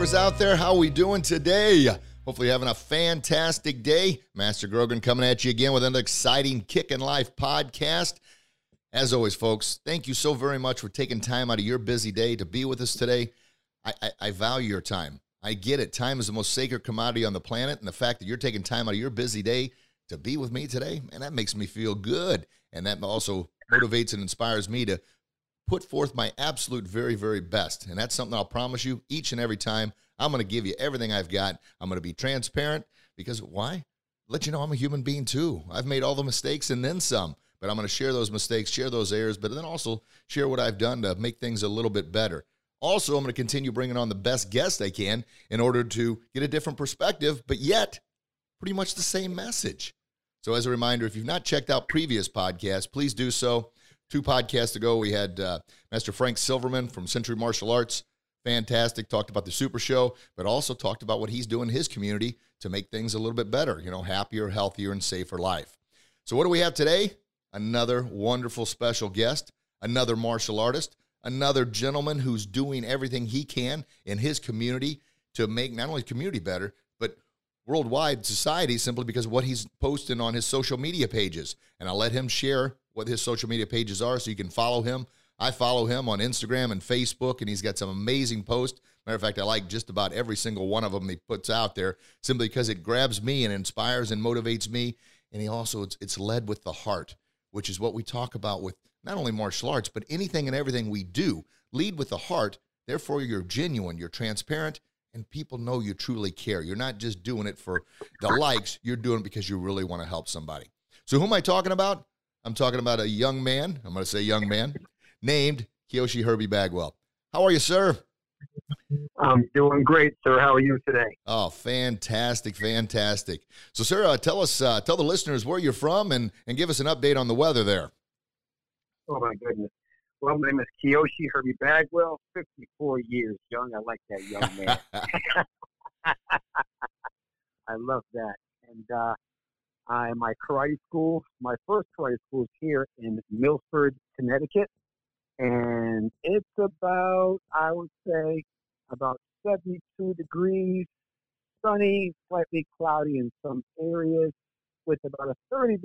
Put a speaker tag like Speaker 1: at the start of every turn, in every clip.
Speaker 1: Lifers out there, how are we doing today? Hopefully, having a fantastic day. Master Grogan coming at you again with another exciting Kick Kicking Life podcast. As always, folks, thank you so very much for taking time out of your busy day to be with us today. I, I, I value your time. I get it. Time is the most sacred commodity on the planet, and the fact that you're taking time out of your busy day to be with me today, man, that makes me feel good, and that also motivates and inspires me to put forth my absolute very, very best. And that's something I'll promise you each and every time. I'm going to give you everything I've got. I'm going to be transparent because why? Let you know I'm a human being too. I've made all the mistakes and then some, but I'm going to share those mistakes, share those errors, but then also share what I've done to make things a little bit better. Also, I'm going to continue bringing on the best guests I can in order to get a different perspective, but yet pretty much the same message. So, as a reminder, if you've not checked out previous podcasts, please do so two podcasts ago, we had uh, Master Frank Silverman from Century Martial Arts. Fantastic. Talked about the Super Show, but also talked about what he's doing in his community to make things a little bit better, you know, happier, healthier, and safer life. So, what do we have today? Another wonderful special guest, another martial artist, another gentleman who's doing everything he can in his community to make not only community better, but worldwide society simply because of what he's posting on his social media pages. And I'll let him share what his social media pages are so you can follow him. I follow him on Instagram and Facebook, and he's got some amazing posts. Matter of fact, I like just about every single one of them he puts out there simply because it grabs me and inspires and motivates me. And he also, it's, it's led with the heart, which is what we talk about with not only martial arts, but anything and everything we do. Lead with the heart. Therefore, you're genuine, you're transparent, and people know you truly care. You're not just doing it for the likes, you're doing it because you really want to help somebody. So, who am I talking about? I'm talking about a young man, I'm going to say young man, named Kyoshi Herbie Bagwell. How are you, sir?
Speaker 2: I'm doing great, sir. How are you today?
Speaker 1: Oh, fantastic, fantastic. So, sir, uh, tell us, uh, tell the listeners where you're from and, and give us an update on the weather there.
Speaker 2: Oh, my goodness. Well, my name is Kyoshi Herbie Bagwell, 54 years young. I like that young man. I love that. And uh, I my karate school, my first karate school is here in Milford, Connecticut, and it's about I would say about 72 degrees, sunny, slightly cloudy in some areas, with about a 30%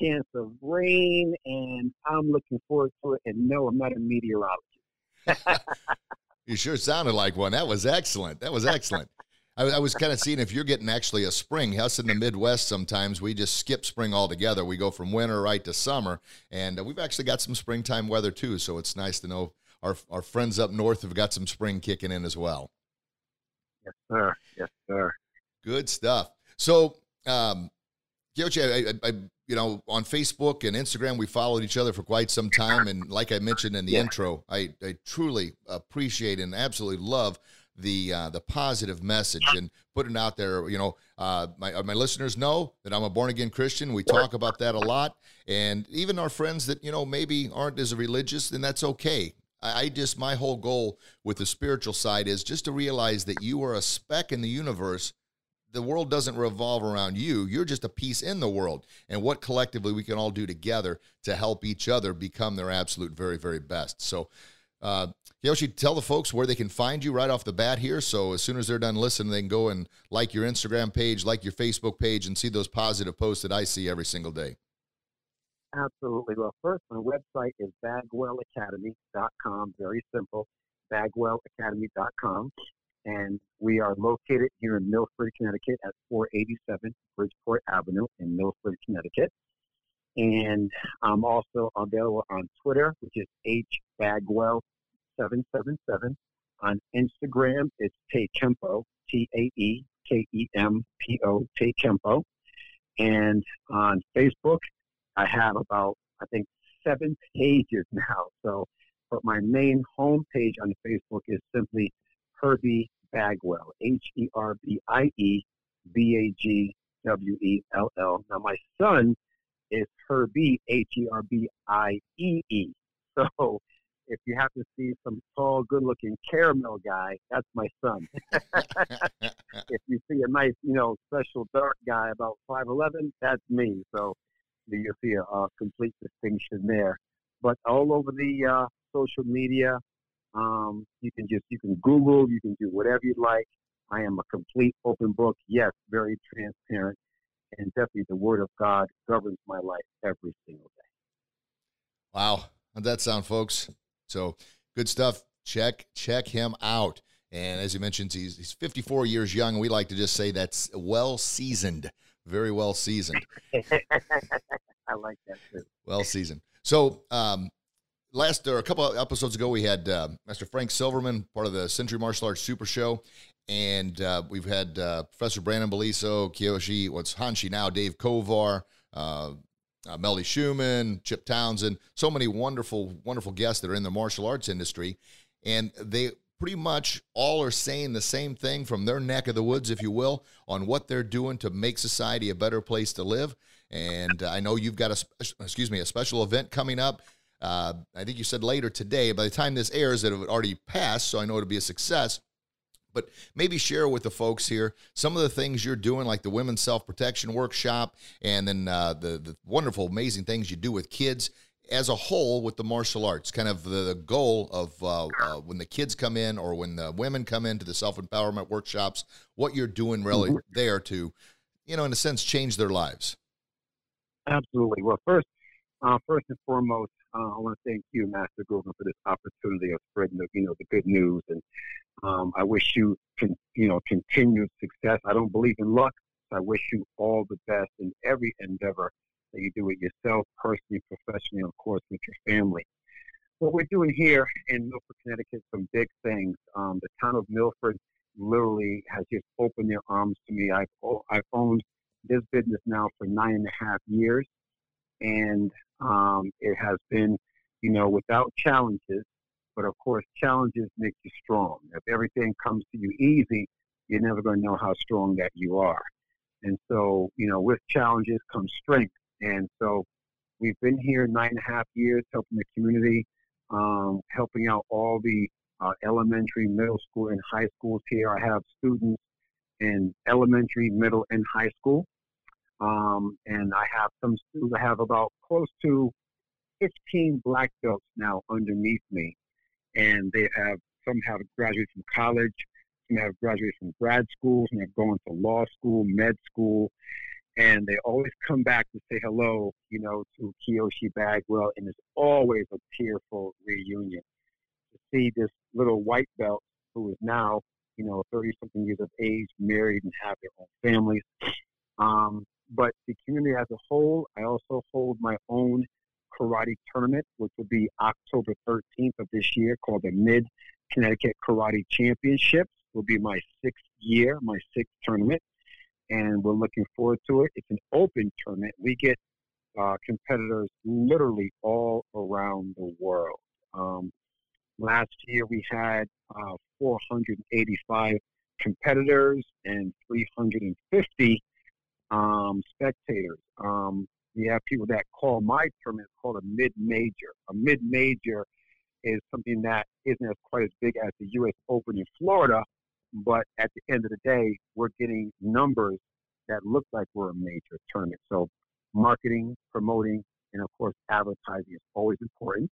Speaker 2: chance of rain, and I'm looking forward to it. And no, I'm not a meteorologist.
Speaker 1: you sure sounded like one. That was excellent. That was excellent. I, I was kind of seeing if you're getting actually a spring. Us in the Midwest, sometimes we just skip spring altogether. We go from winter right to summer, and uh, we've actually got some springtime weather too. So it's nice to know our our friends up north have got some spring kicking in as well.
Speaker 2: Yes, sir. Yes, sir.
Speaker 1: Good stuff. So, um, I, I, I, you know, on Facebook and Instagram, we followed each other for quite some time, and like I mentioned in the yeah. intro, I, I truly appreciate and absolutely love the uh, the positive message and putting out there. You know, uh, my uh, my listeners know that I'm a born again Christian. We talk about that a lot, and even our friends that you know maybe aren't as religious, then that's okay. I just my whole goal with the spiritual side is just to realize that you are a speck in the universe the world doesn't revolve around you. You're just a piece in the world. And what collectively we can all do together to help each other become their absolute very, very best. So uh, Yoshi, tell the folks where they can find you right off the bat here. So as soon as they're done listening, they can go and like your Instagram page, like your Facebook page, and see those positive posts that I see every single day.
Speaker 2: Absolutely. Well, first, my website is bagwellacademy.com. Very simple, bagwellacademy.com. And we are located here in Milford, Connecticut at 487 Bridgeport Avenue in Milford, Connecticut. And I'm also available on Twitter, which is H Bagwell 777. On Instagram, it's Tae Kempo, T A E K E M P O, Kempo. And on Facebook, I have about, I think, seven pages now. So but my main home page on Facebook is simply Herbie Bagwell, H E R B I E B A G W E L L. Now, my son is Herbie, H E R B I E E. So if you have to see some tall, good looking caramel guy, that's my son. if you see a nice, you know, special dark guy about 5'11, that's me. So you'll see a, a complete distinction there. But all over the uh, social media, um, you can just you can Google, you can do whatever you like. I am a complete open book. Yes, very transparent, and definitely the Word of God governs my life every single day.
Speaker 1: Wow, how'd that sound, folks? So good stuff. Check check him out. And as he mentions, he's he's 54 years young. We like to just say that's well seasoned, very well seasoned.
Speaker 2: I like that too.
Speaker 1: Well seasoned. So um, last or a couple of episodes ago, we had uh, Master Frank Silverman, part of the Century Martial Arts Super Show, and uh, we've had uh, Professor Brandon Beliso, Kyoshi, what's Hanshi now, Dave Kovar, uh, uh, Melly Schumann, Chip Townsend, so many wonderful, wonderful guests that are in the martial arts industry, and they pretty much all are saying the same thing from their neck of the woods, if you will, on what they're doing to make society a better place to live. And I know you've got a excuse me a special event coming up uh, I think you said later today. By the time this airs, it would already passed, so I know it'll be a success. But maybe share with the folks here some of the things you're doing, like the women's self protection workshop, and then uh, the the wonderful, amazing things you do with kids as a whole with the martial arts. Kind of the, the goal of uh, uh, when the kids come in or when the women come into the self empowerment workshops, what you're doing really mm-hmm. there to, you know, in a sense, change their lives.
Speaker 2: Absolutely. Well, first, uh, first and foremost, uh, I want to thank you, Master Grogan, for this opportunity of spreading the, you know, the good news. And um, I wish you, con- you know, continued success. I don't believe in luck. So I wish you all the best in every endeavor that you do with yourself, personally, professionally, and of course with your family. What we're doing here in Milford, Connecticut, some big things. Um, the town of Milford literally has just opened their arms to me. I've, I've owned this business now for nine and a half years and um, it has been, you know, without challenges. But of course, challenges make you strong. If everything comes to you easy, you're never going to know how strong that you are. And so, you know, with challenges comes strength. And so, we've been here nine and a half years helping the community, um, helping out all the uh, elementary, middle school, and high schools here. I have students in elementary, middle, and high school. Um, and I have some students, I have about close to 15 black belts now underneath me. And they have, some have graduated from college, some have graduated from grad school, some have gone to law school, med school. And they always come back to say hello, you know, to Kyoshi Bagwell. And it's always a tearful reunion to see this little white belt who is now, you know, 30 something years of age, married, and have their own families. Um, but the community as a whole, I also hold my own karate tournament, which will be October 13th of this year, called the Mid Connecticut Karate Championships. Will be my sixth year, my sixth tournament, and we're looking forward to it. It's an open tournament. We get uh, competitors literally all around the world. Um, last year we had uh, 485 competitors and 350 um, spectators. Um, we have people that call my tournament called a mid major. A mid major is something that isn't as quite as big as the U.S. Open in Florida, but at the end of the day, we're getting numbers that look like we're a major tournament. So, marketing, promoting, and of course, advertising is always important.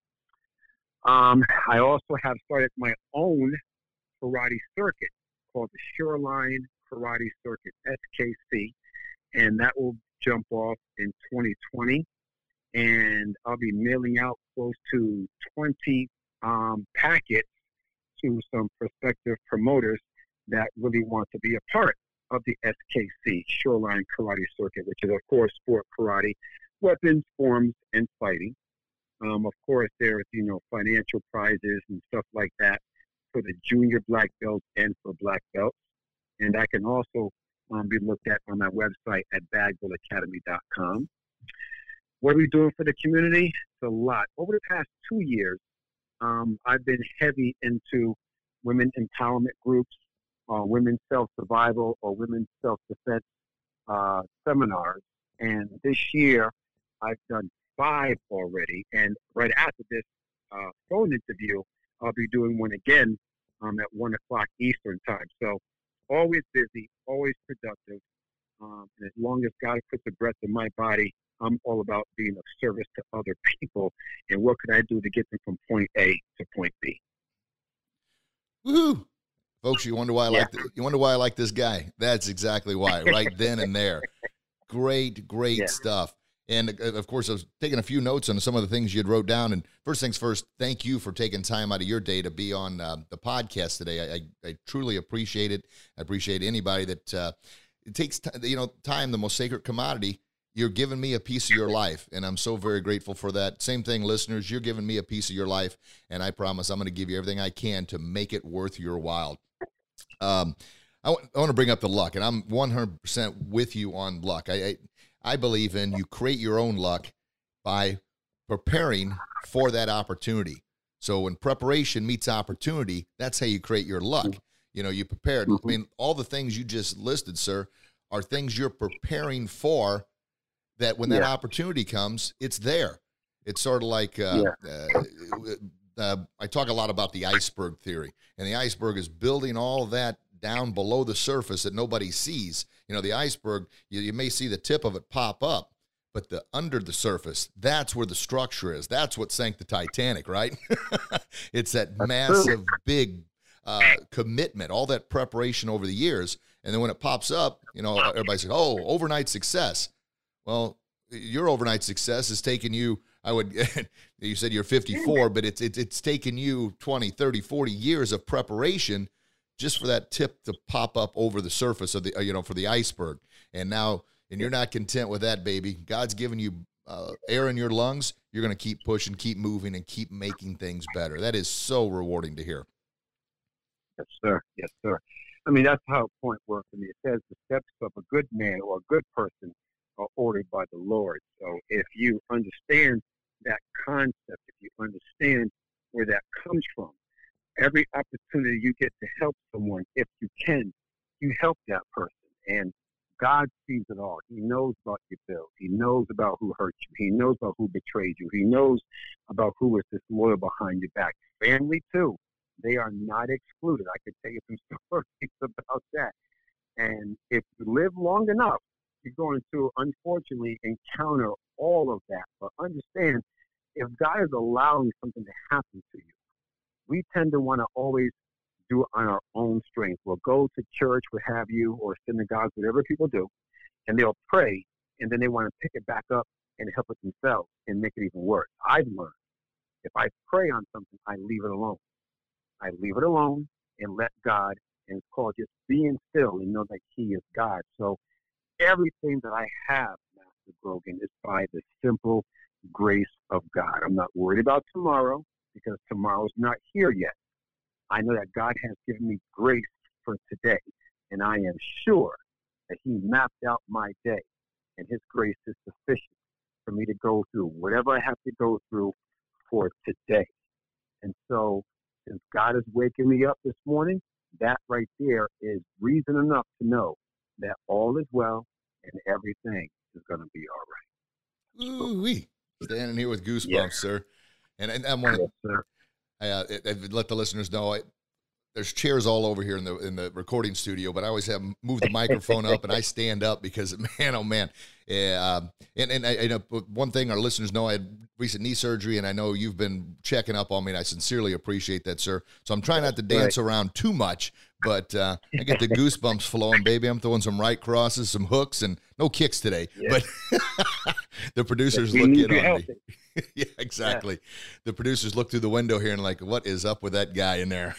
Speaker 2: Um, I also have started my own karate circuit called the Shoreline Karate Circuit, SKC and that will jump off in 2020. And I'll be mailing out close to 20 um, packets to some prospective promoters that really want to be a part of the SKC, Shoreline Karate Circuit, which is, of course, sport karate, weapons, forms, and fighting. Um, of course, there's, you know, financial prizes and stuff like that for the junior black belts and for black belts. And I can also um, be looked at on my website at bagwellacademy.com. What are we doing for the community? It's a lot. Over the past two years, um, I've been heavy into women empowerment groups, uh, women's self survival, or women self defense uh, seminars. And this year, I've done five already. And right after this uh, phone interview, I'll be doing one again um, at one o'clock Eastern time. So always busy, always productive. Um, and as long as God puts a breath in my body, I'm all about being of service to other people. And what can I do to get them from point A to point B?
Speaker 1: Woo! Folks, you wonder why I yeah. like the, you wonder why I like this guy. That's exactly why, right then and there. Great, great yeah. stuff. And uh, of course, I was taking a few notes on some of the things you had wrote down. And first things first, thank you for taking time out of your day to be on uh, the podcast today. I, I, I, truly appreciate it. I appreciate anybody that uh, it takes t- you know time, the most sacred commodity. You're giving me a piece of your life, and I'm so very grateful for that. Same thing, listeners. You're giving me a piece of your life, and I promise I'm going to give you everything I can to make it worth your while. Um, I, w- I want to bring up the luck, and I'm 100% with you on luck. I, I I believe in you create your own luck by preparing for that opportunity. So when preparation meets opportunity, that's how you create your luck. You know, you prepared. I mean, all the things you just listed, sir, are things you're preparing for that when that yeah. opportunity comes, it's there. It's sort of like uh, yeah. uh, uh, I talk a lot about the iceberg theory, and the iceberg is building all that down below the surface that nobody sees. You know, the iceberg, you, you may see the tip of it pop up, but the under the surface, that's where the structure is. That's what sank the Titanic, right? it's that massive, big uh, commitment, all that preparation over the years. And then when it pops up, you know, everybody says, oh, overnight success. Well, your overnight success has taken you I would you said you're 54 but it's, it's it's taken you 20 30 40 years of preparation just for that tip to pop up over the surface of the, uh, you know, for the iceberg. And now, and you're not content with that, baby. God's given you uh, air in your lungs. You're going to keep pushing, keep moving, and keep making things better. That is so rewarding to hear.
Speaker 2: Yes, sir. Yes, sir. I mean, that's how point works. I mean, it says the steps of a good man or a good person are ordered by the Lord. So if you understand that concept, if you understand where that comes from, every opportunity you get to help someone, if you can, you help that person. And God sees it all. He knows about your bills. He knows about who hurt you. He knows about who betrayed you. He knows about who is disloyal behind your back. Family, too. They are not excluded. I could tell you some stories about that. And if you live long enough, you're going to, unfortunately, encounter all of that. But understand, if God is allowing something to happen to you, we tend to want to always do it on our own strength. We'll go to church, what have you, or synagogues, whatever people do, and they'll pray, and then they want to pick it back up and help it themselves and make it even worse. I've learned if I pray on something, I leave it alone. I leave it alone and let God, and it's called just being still and know that He is God. So everything that I have, Master Grogan, is by the simple grace of God. I'm not worried about tomorrow because tomorrow's not here yet. I know that God has given me grace for today, and I am sure that He mapped out my day, and His grace is sufficient for me to go through whatever I have to go through for today. And so, since God is waking me up this morning, that right there is reason enough to know that all is well and everything is going to be all
Speaker 1: right. Ooh wee. Standing here with goosebumps, yeah. sir. And, and I want to uh, let the listeners know I, there's chairs all over here in the in the recording studio, but I always have move the microphone up and I stand up because man, oh man, yeah. Um, and and I, I, know one thing our listeners know I had recent knee surgery, and I know you've been checking up on me, and I sincerely appreciate that, sir. So I'm trying not to dance right. around too much, but uh, I get the goosebumps flowing, baby. I'm throwing some right crosses, some hooks, and no kicks today. But the producers look in on me. yeah, exactly. Yeah. The producers look through the window here and like, what is up with that guy in there?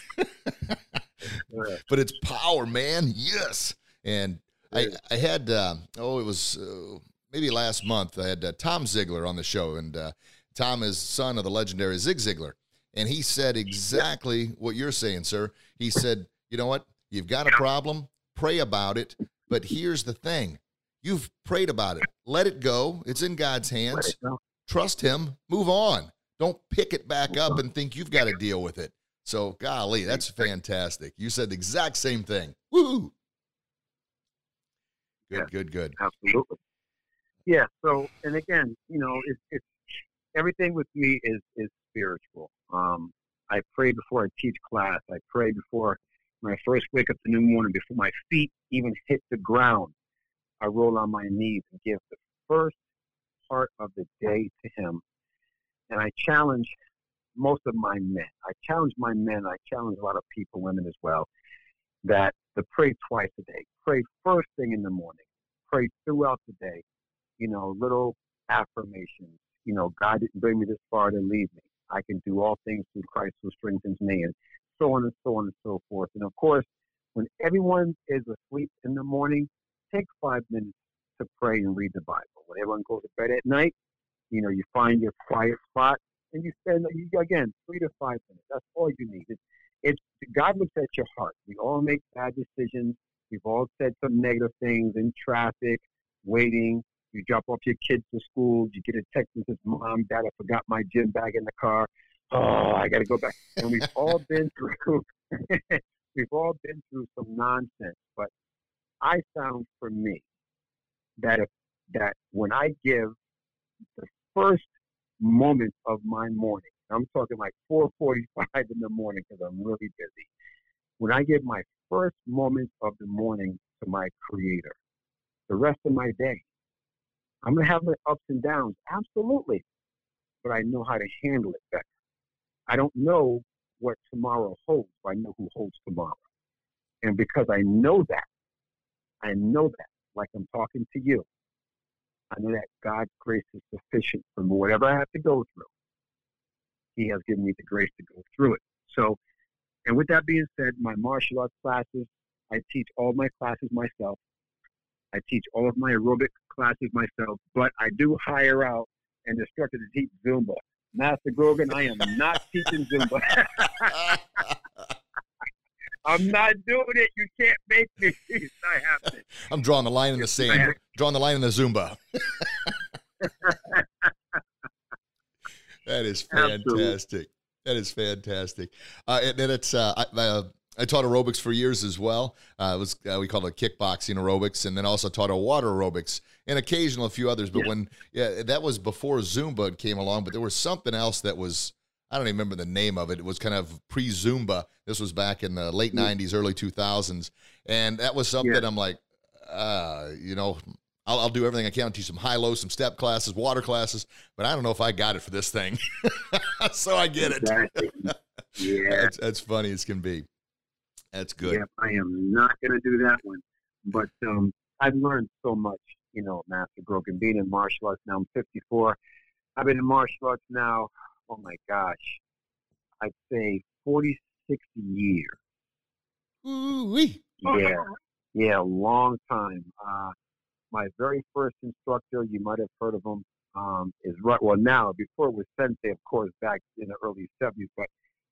Speaker 1: but it's power, man. Yes. And I, I had, uh, oh, it was uh, maybe last month. I had uh, Tom Ziglar on the show, and uh, Tom is son of the legendary Zig Ziglar. And he said exactly what you're saying, sir. He said, you know what? You've got a problem, pray about it. But here's the thing you've prayed about it, let it go. It's in God's hands. Trust Him, move on. Don't pick it back up and think you've got to deal with it. So, golly, that's fantastic. You said the exact same thing. Woo! Good,
Speaker 2: Yeah.
Speaker 1: good, good.
Speaker 2: Absolutely. Yeah. So, and again, you know, it's, it's everything with me is is spiritual. Um, I pray before I teach class. I pray before when I first wake up the new morning, before my feet even hit the ground. I roll on my knees and give the first part of the day to Him. And I challenge most of my men. I challenge my men. I challenge a lot of people, women as well, that to pray twice a day. Pray first thing in the morning. Pray throughout the day. You know, little affirmations. You know, God didn't bring me this far to leave me. I can do all things through Christ who strengthens me, and so on and so on and so forth. And of course, when everyone is asleep in the morning, take five minutes to pray and read the Bible. When everyone goes to bed at night, you know, you find your quiet spot and you spend again three to five minutes. That's all you need. It's, it's God looks at your heart. We all make bad decisions. We've all said some negative things in traffic, waiting. You drop off your kids to school. You get a text that says, "Mom, Dad, I forgot my gym bag in the car. Oh, I got to go back." And we've all been through. we've all been through some nonsense. But I found for me that if that when I give the first moment of my morning, I'm talking like 4:45 in the morning because I'm really busy. When I give my first moment of the morning to my Creator, the rest of my day, I'm gonna have my ups and downs, absolutely, but I know how to handle it better. I don't know what tomorrow holds, but I know who holds tomorrow, and because I know that, I know that, like I'm talking to you, I know that God's grace is sufficient for whatever I have to go through. He has given me the grace to go through it. So, and with that being said, my martial arts classes, I teach all my classes myself. I teach all of my aerobic classes myself, but I do hire out an instructor to teach Zumba. Master Grogan, I am not teaching Zumba. I'm not doing it. You can't make me. It's not happening.
Speaker 1: I'm drawing the line in the sand. Drawing the line in the Zumba. that is
Speaker 2: Absolutely.
Speaker 1: fantastic. That is fantastic. Uh, and then it's uh, I, uh, I taught aerobics for years as well. Uh, it was uh, we called it kickboxing aerobics, and then also taught a water aerobics and occasional a few others. But
Speaker 2: Yeah.
Speaker 1: when yeah, that was before Zumba came along. But there was something else that was I don't even remember the name of it. It was kind of pre Zumba. This was back in the late '90s, early 2000s, and that was something
Speaker 2: Yeah.
Speaker 1: I'm like, uh, you know. I'll, I'll do everything I can to teach some high low, some step classes, water classes, but I don't know if I got it for this thing. so I get it.
Speaker 2: Exactly. Yeah.
Speaker 1: That's, that's funny as can be. That's good.
Speaker 2: Yeah, I am not going to do that one. But um, I've learned so much, you know, Master Grogan, being in martial arts now. I'm 54. I've been in martial arts now, oh my gosh, I'd say 46 years.
Speaker 1: Ooh-wee.
Speaker 2: Yeah, yeah, a long time. Uh, my very first instructor, you might have heard of him, um, is right. Well, now before it was Sensei, of course, back in the early '70s, but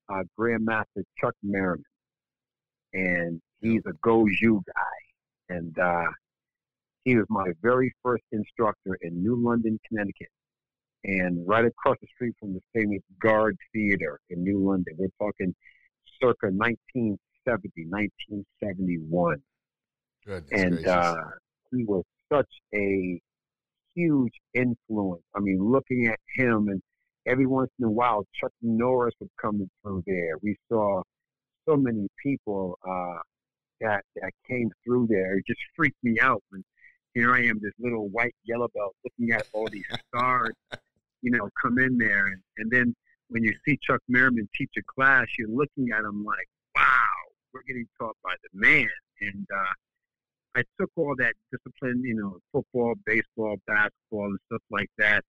Speaker 2: uh, Grandmaster Chuck Merriman, and he's a Goju guy, and uh, he was my very first instructor in New London, Connecticut, and right across the street from the famous Garde Theater in New London. We're talking circa 1970, 1971
Speaker 1: Goodness
Speaker 2: and uh, he was such a huge influence. I mean, looking at him, and every once in a while, Chuck Norris would come through there. We saw so many people uh, that that came through there. It just freaked me out when here I am, this little white yellow belt, looking at all these stars, you know, come in there, and, and then when you see Chuck Merriman teach a class, you're looking at him like, wow, we're getting taught by the man, and uh, I took all that discipline, you know, football, baseball, basketball, and stuff like that.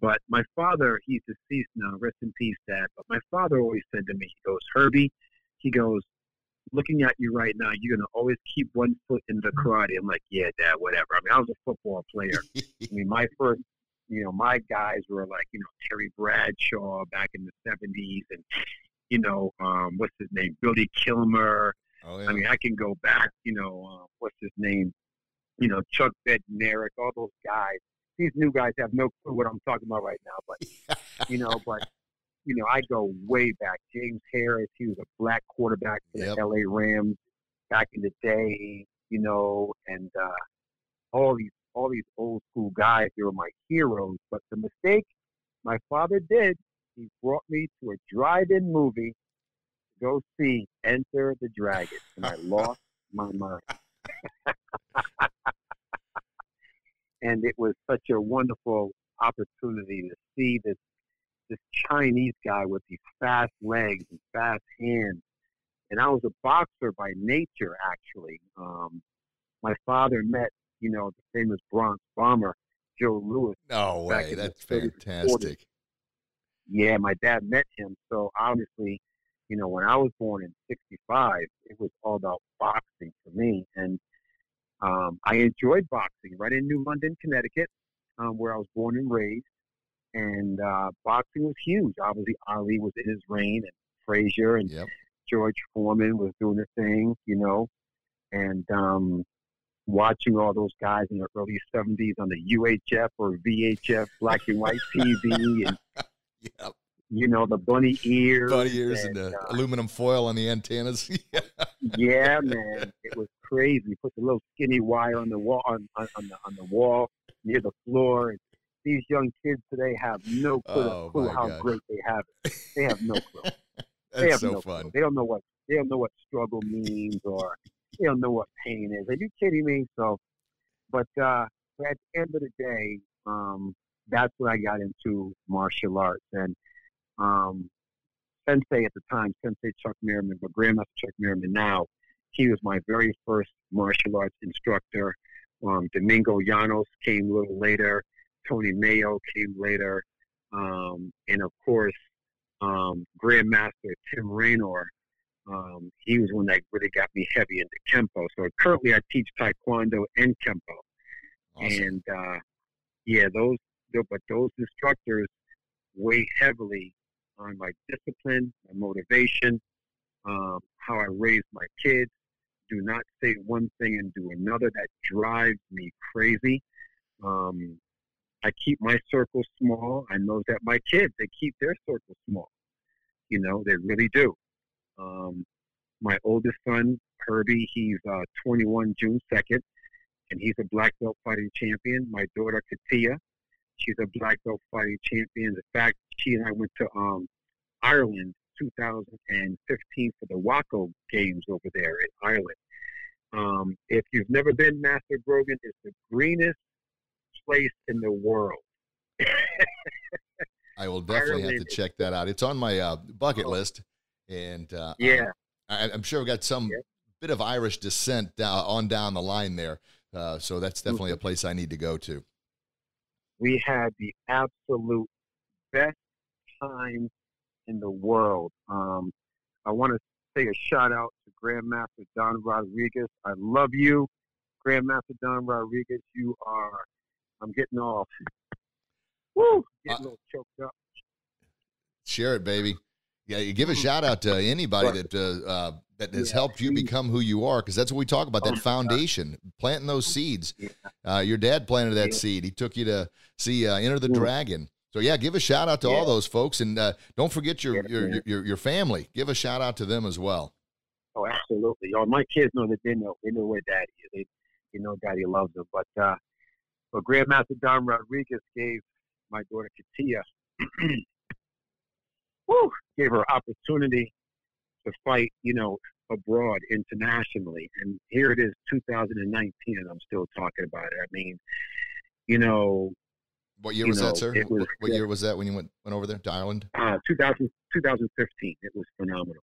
Speaker 2: But my father, he's deceased now, rest in peace, Dad. But my father always said to me, he goes, Herbie, he goes, looking at you right now, you're going to always keep one foot in the karate. I'm like, yeah, Dad, whatever. I mean, I was a football player. I mean, my first, you know, my guys were like, you know, Terry Bradshaw back in the 70s and, you know, um, what's his name? Billy Kilmer.
Speaker 1: Oh, yeah.
Speaker 2: I mean, I can go back, you know, uh, what's his name? You know, Chuck Bednarik, all those guys. These new guys have no clue what I'm talking about right now, but you know, but you know, I go way back. James Harris, he was a black quarterback for
Speaker 1: Yep.
Speaker 2: the LA Rams back in the day, you know, and uh, all these all these old school guys, they were my heroes. But the mistake my father did, he brought me to a drive-in movie to go see Enter the Dragon, and I lost my mind. and it was such a wonderful opportunity to see this this Chinese guy with these fast legs and fast hands. And I was a boxer by nature, actually. Um, my father met, you know, the famous Bronx bomber, Joe Louis.
Speaker 1: No way. That's
Speaker 2: 30s and 40s.
Speaker 1: fantastic.
Speaker 2: Yeah, my dad met him. So obviously, you know, when I was born in 65, it was all about boxing for me. And um, I enjoyed boxing right in New London, Connecticut, um, where I was born and raised. And uh, boxing was huge. Obviously, Ali was in his reign, and Frazier and
Speaker 1: Yep.
Speaker 2: George Foreman was doing the thing, you know. And um, watching all those guys in the early 70s on the UHF or VHF black and white TV and
Speaker 1: Yep.
Speaker 2: You know, the bunny ears.
Speaker 1: Bunny ears and
Speaker 2: and,
Speaker 1: the
Speaker 2: uh,
Speaker 1: aluminum foil on the antennas.
Speaker 2: yeah, man, it was crazy. Put the little skinny wire on the wall on, on, on the on the wall near the floor. And these young kids today have no clue,
Speaker 1: Oh,
Speaker 2: clue how great they have it. They have no clue. they
Speaker 1: That's
Speaker 2: have
Speaker 1: so
Speaker 2: no
Speaker 1: fun.
Speaker 2: clue. They don't know what they don't know what struggle means or they don't know what pain is. Are you kidding me? So, but uh, at the end of the day, um, that's when I got into martial arts and um, Sensei at the time, Sensei Chuck Merriman, but Grandmaster Chuck Merriman now, he was my very first martial arts instructor. Um, Domingo Llanos came a little later. Tony Mayo came later. Um, and of course, um, Grandmaster Tim Raynor, um, he was one that really got me heavy into Kempo. So currently I teach Taekwondo and Kempo.
Speaker 1: Awesome.
Speaker 2: And uh, yeah, those, but those instructors weigh heavily on my discipline, my motivation, um, how I raise my kids. Do not say one thing and do another. That drives me crazy. Um, I keep my circle small. I know that my kids they keep their circle small. You know, they really do. Um, my oldest son, Herbie, he's uh, 21 June 2nd, and he's a black belt fighting champion. My daughter, Katia, she's a black belt fighting champion. In fact, she and I went to um, Ireland 2015 for the WAKO Games over there in Ireland. Um, if you've never been, Master Grogan is the greenest place in the world.
Speaker 1: I will definitely have to check that out. It's on my uh, bucket
Speaker 2: Oh.
Speaker 1: list, and uh,
Speaker 2: Yeah,
Speaker 1: I, I'm sure we got some
Speaker 2: Yeah.
Speaker 1: bit of Irish descent down, on down the line there. Uh, so that's definitely
Speaker 2: Mm-hmm.
Speaker 1: a place I need to go to.
Speaker 2: We had the absolute best time in the world. Um, I want to say a shout out to Grandmaster Don Rodriguez. I love you, Grandmaster Don Rodriguez. You are, I'm getting off. woo, getting a little choked up.
Speaker 1: Share it, baby. Yeah, you give a
Speaker 2: Mm.
Speaker 1: shout out to anybody that uh, uh, that has
Speaker 2: Yeah.
Speaker 1: helped you become who you are, because that's what we talk about.
Speaker 2: Oh,
Speaker 1: That
Speaker 2: God.
Speaker 1: foundation, planting those seeds.
Speaker 2: Yeah.
Speaker 1: Uh, your dad planted that
Speaker 2: Yeah.
Speaker 1: seed. He took you to see uh, Enter the. Dragon. So yeah, give a shout out to all those folks, and uh, don't forget your,
Speaker 2: Yeah,
Speaker 1: your, your your family. Give a shout out to them as well.
Speaker 2: Oh, absolutely. Oh, my kids know that they know they know where Daddy is. They, they know Daddy loves them. But uh, but Grandmaster Don Rodriguez gave my daughter Katia, whew, gave her opportunity to fight, you know, abroad internationally. And here it is, 2019, and I'm still talking about it. I mean, you know,
Speaker 1: What year was
Speaker 2: know,
Speaker 1: that, sir?
Speaker 2: was-
Speaker 1: what, what year was that when you went went over there to Ireland?
Speaker 2: uh, 2000, 2015, it was phenomenal.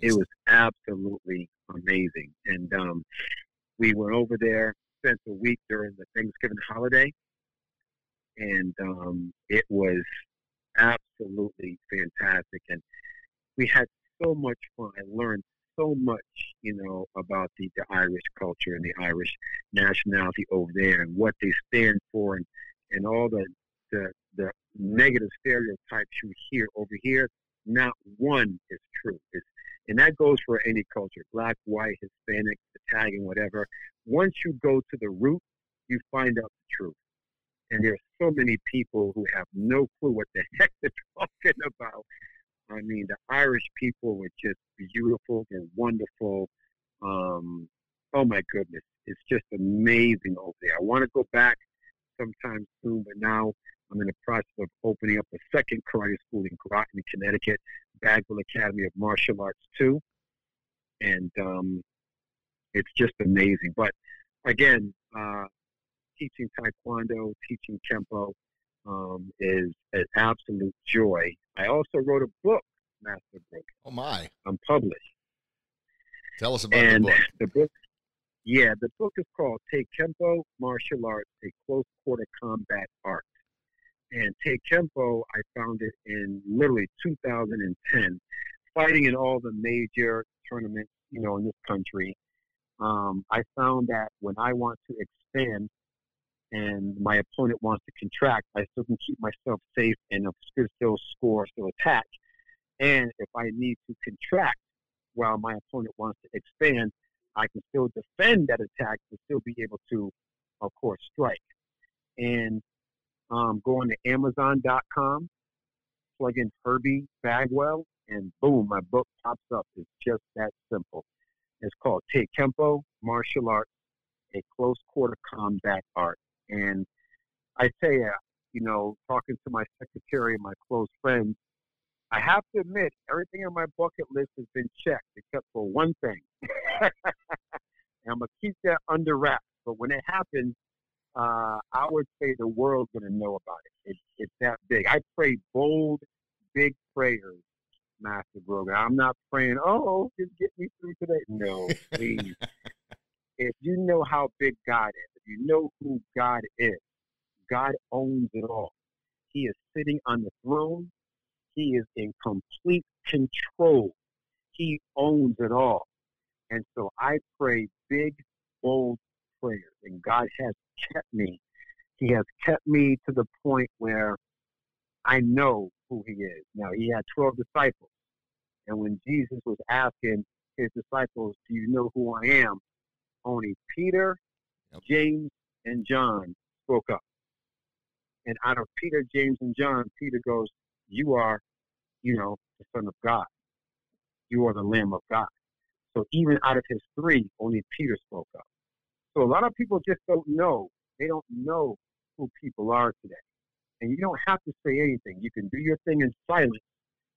Speaker 2: It was absolutely amazing. And um, we went over there, spent a week during the Thanksgiving holiday, and um, it was absolutely fantastic. And we had so much fun. I learned so much, you know, about the, the Irish culture and the Irish nationality over there and what they stand for and, and all the, the, the negative stereotypes you hear over here. Not one is true. It's, and that goes for any culture, black, white, Hispanic, Italian, whatever. Once you go to the root, you find out the truth. And there's so many people who have no clue what the heck they're talking about. I mean, the Irish people were just beautiful and wonderful. Um, oh my goodness, it's just amazing over there. I want to go back sometime soon, but now I'm in the process of opening up a second karate school in Groton, Connecticut, Bagwell Academy of Martial Arts too, and um, it's just amazing. But again, uh, teaching Taekwondo, teaching Kempo um, is an absolute joy. I also wrote a book, Master Book.
Speaker 1: Oh my!
Speaker 2: I'm published.
Speaker 1: Tell us about
Speaker 2: and
Speaker 1: the book.
Speaker 2: The book, yeah, the book is called Tae Kempo Martial Arts: A Close Quarter Combat Art. And Tae Kempo, I found it in literally 2010, fighting in all the major tournaments, you know, in this country. Um, I found that when I want to expand and my opponent wants to contract, I still can keep myself safe and still score, still attack. And if I need to contract while my opponent wants to expand, I can still defend that attack and still be able to, of course, strike. And um, go on to Amazon.com, plug in Herbie Bagwell, and boom, my book pops up. It's just that simple. It's called Tae Kempo Martial Arts, a close quarter combat art. And I say, you, you know, talking to my secretary and my close friends, I have to admit, everything on my bucket list has been checked except for one thing. and I'm going to keep that under wraps. But when it happens, uh, I would say the world's going to know about it. it. It's that big. I pray bold, big prayers, Master Grogan. I'm not praying, oh, just get me through today. No, please. if you know how big God is, you know who God is, God owns it all. He is sitting on the throne. He is in complete control. He owns it all. And so I pray big, bold prayers. And God has kept me. He has kept me to the point where I know who He is. Now, He had 12 disciples. And when Jesus was asking His disciples, Do you know who I am? Only Peter, yep. James, and John spoke up. And out of Peter, James, and John, Peter goes, You are, you know, the Son of God. You are the Lamb of God. So even out of his three, only Peter spoke up. So a lot of people just don't know. They don't know who people are today. And you don't have to say anything. You can do your thing in silence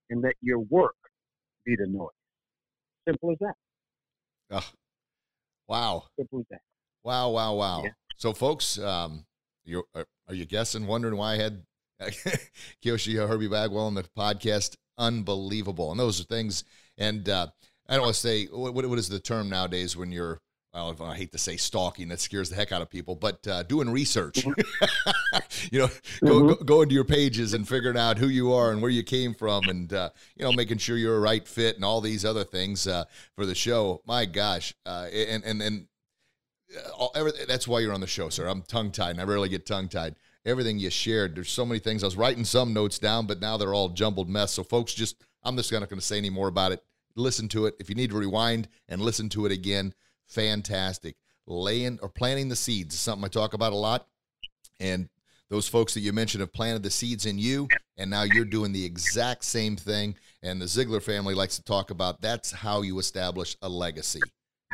Speaker 2: and let your work be the noise. Simple as that.
Speaker 1: Oh, wow.
Speaker 2: Simple as that.
Speaker 1: Wow, wow, wow. Yeah. So, folks, um, you are, are you guessing, wondering why I had Kyoshi Herbie Bagwell on the podcast? Unbelievable. And those are things. And uh, I don't want to say, what, what is the term nowadays when you're well, I hate to say stalking, that scares the heck out of people, but uh, doing research, mm-hmm. you know, go, mm-hmm. go, go, into your pages and figuring out who you are and where you came from and, uh, you know, making sure you're a right fit and all these other things uh, for the show. My gosh. Uh, and, and, and uh, all, everything, that's why you're on the show, sir. I'm tongue tied and I rarely get tongue tied. Everything you shared, there's so many things. I was writing some notes down, but now they're all jumbled mess. So, folks, just, I'm just not going to say any more about it. Listen to it. If you need to rewind and listen to it again, fantastic. Laying or planting the seeds is something I talk about a lot. And those folks that you mentioned have planted the seeds in you, and now you're doing the exact same thing. And the Ziglar family likes to talk about that's how you establish a legacy.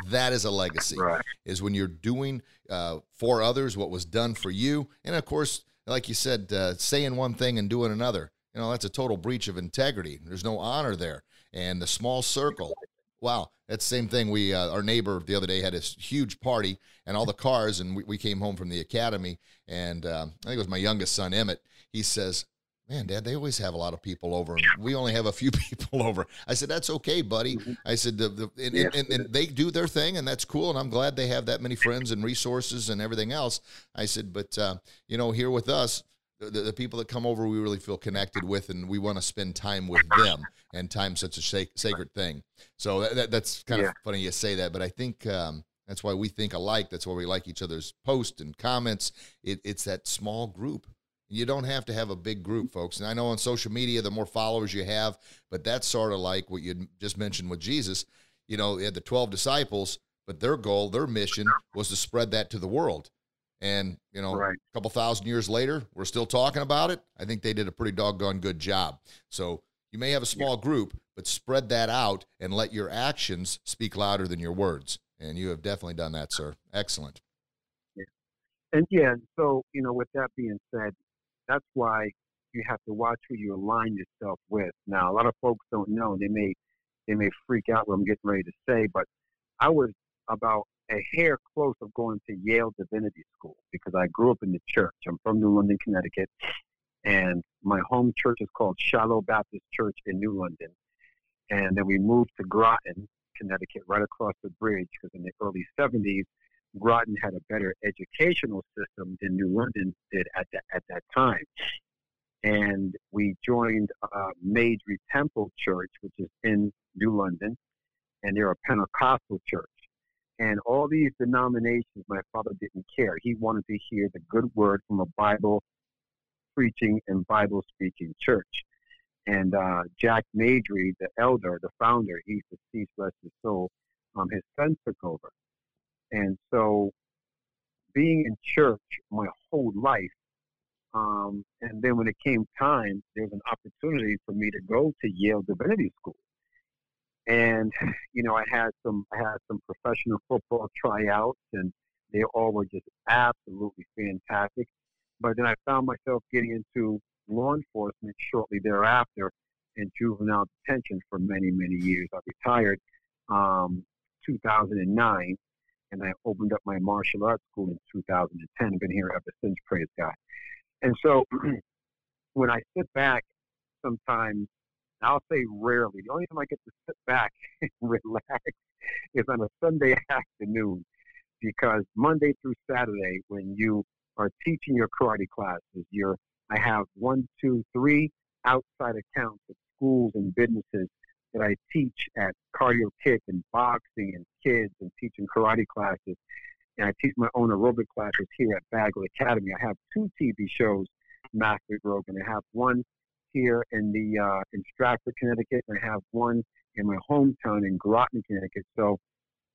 Speaker 1: That is a legacy, right. is when you're doing uh, for others what was done for you. And of course, like you said, uh, saying one thing and doing another, you know, that's a total breach of integrity. There's no honor there. And the small circle, wow, that's the same thing. We uh, our neighbor the other day had this huge party and all the cars, and we, we came home from the academy, and um, I think it was my youngest son Emmett. He says, "Man, Dad, they always have a lot of people over, and we only have a few people over." I said, "That's okay, buddy." Mm-hmm. I said, the, the, and, and, and, and, they do their thing, and that's cool, and I'm glad they have that many friends and resources and everything else." I said, "But uh, you know, here with us, the, the, people that come over we really feel connected with and we want to spend time with them and time such a sac- sacred thing so that, that, that's kind yeah. of funny you say that but i think um, that's why we think alike that's why we like each other's posts and comments it, it's that small group you don't have to have a big group folks and i know on social media the more followers you have but that's sort of like what you just mentioned with jesus you know they had the 12 disciples but their goal their mission was to spread that to the world And, you know,
Speaker 2: Right.
Speaker 1: a couple thousand years later, we're still talking about it. I think they did a pretty doggone good job. So you may have a small group, but spread that out and let your actions speak louder than your words. And you have definitely done that, sir. Excellent.
Speaker 2: And yeah, so you know, with that being said, that's why you have to watch who you align yourself with. Now, a lot of folks don't know; they may they may freak out what I'm getting ready to say, but I was about a hair close of going to Yale Divinity School because I grew up in the church. I'm from New London, Connecticut, and my home church is called Shiloh Baptist Church in New London. And then we moved to Groton, Connecticut, right across the bridge because in the early 70s, Groton had a better educational system than New London did at that at that time. And we joined uh, Temple Church, which is in New London, and they're a Pentecostal church. And all these denominations, my father didn't care. He wanted to hear the good word from a Bible preaching and Bible speaking church. And uh, Jack Maidry, the elder, the founder, he's deceased, bless his soul. Um, his son took over. And so, being in church my whole life, um, and then when it came time, there was an opportunity for me to go to Yale Divinity School. And you know, I had some I had some professional football tryouts, and they all were just absolutely fantastic. But then I found myself getting into law enforcement shortly thereafter, in juvenile detention for many many years. I retired um, 2009 and I opened up my martial arts school in 2010. I've been here ever since, praise God. And so when I sit back sometimes, I'll say rarely, the only time I get to sit back and relax is on a Sunday afternoon because Monday through Saturday, when you are teaching your karate classes, you're, I have one, two, three outside accounts of schools and businesses that I teach at cardio kick and boxing and kids and teaching karate classes. And I teach my own aerobic classes here at Bagwell Academy. I have two TV shows, Master Grogan. I have one here in the uh, in Stratford, Connecticut, and I have one in my hometown in Groton, Connecticut. So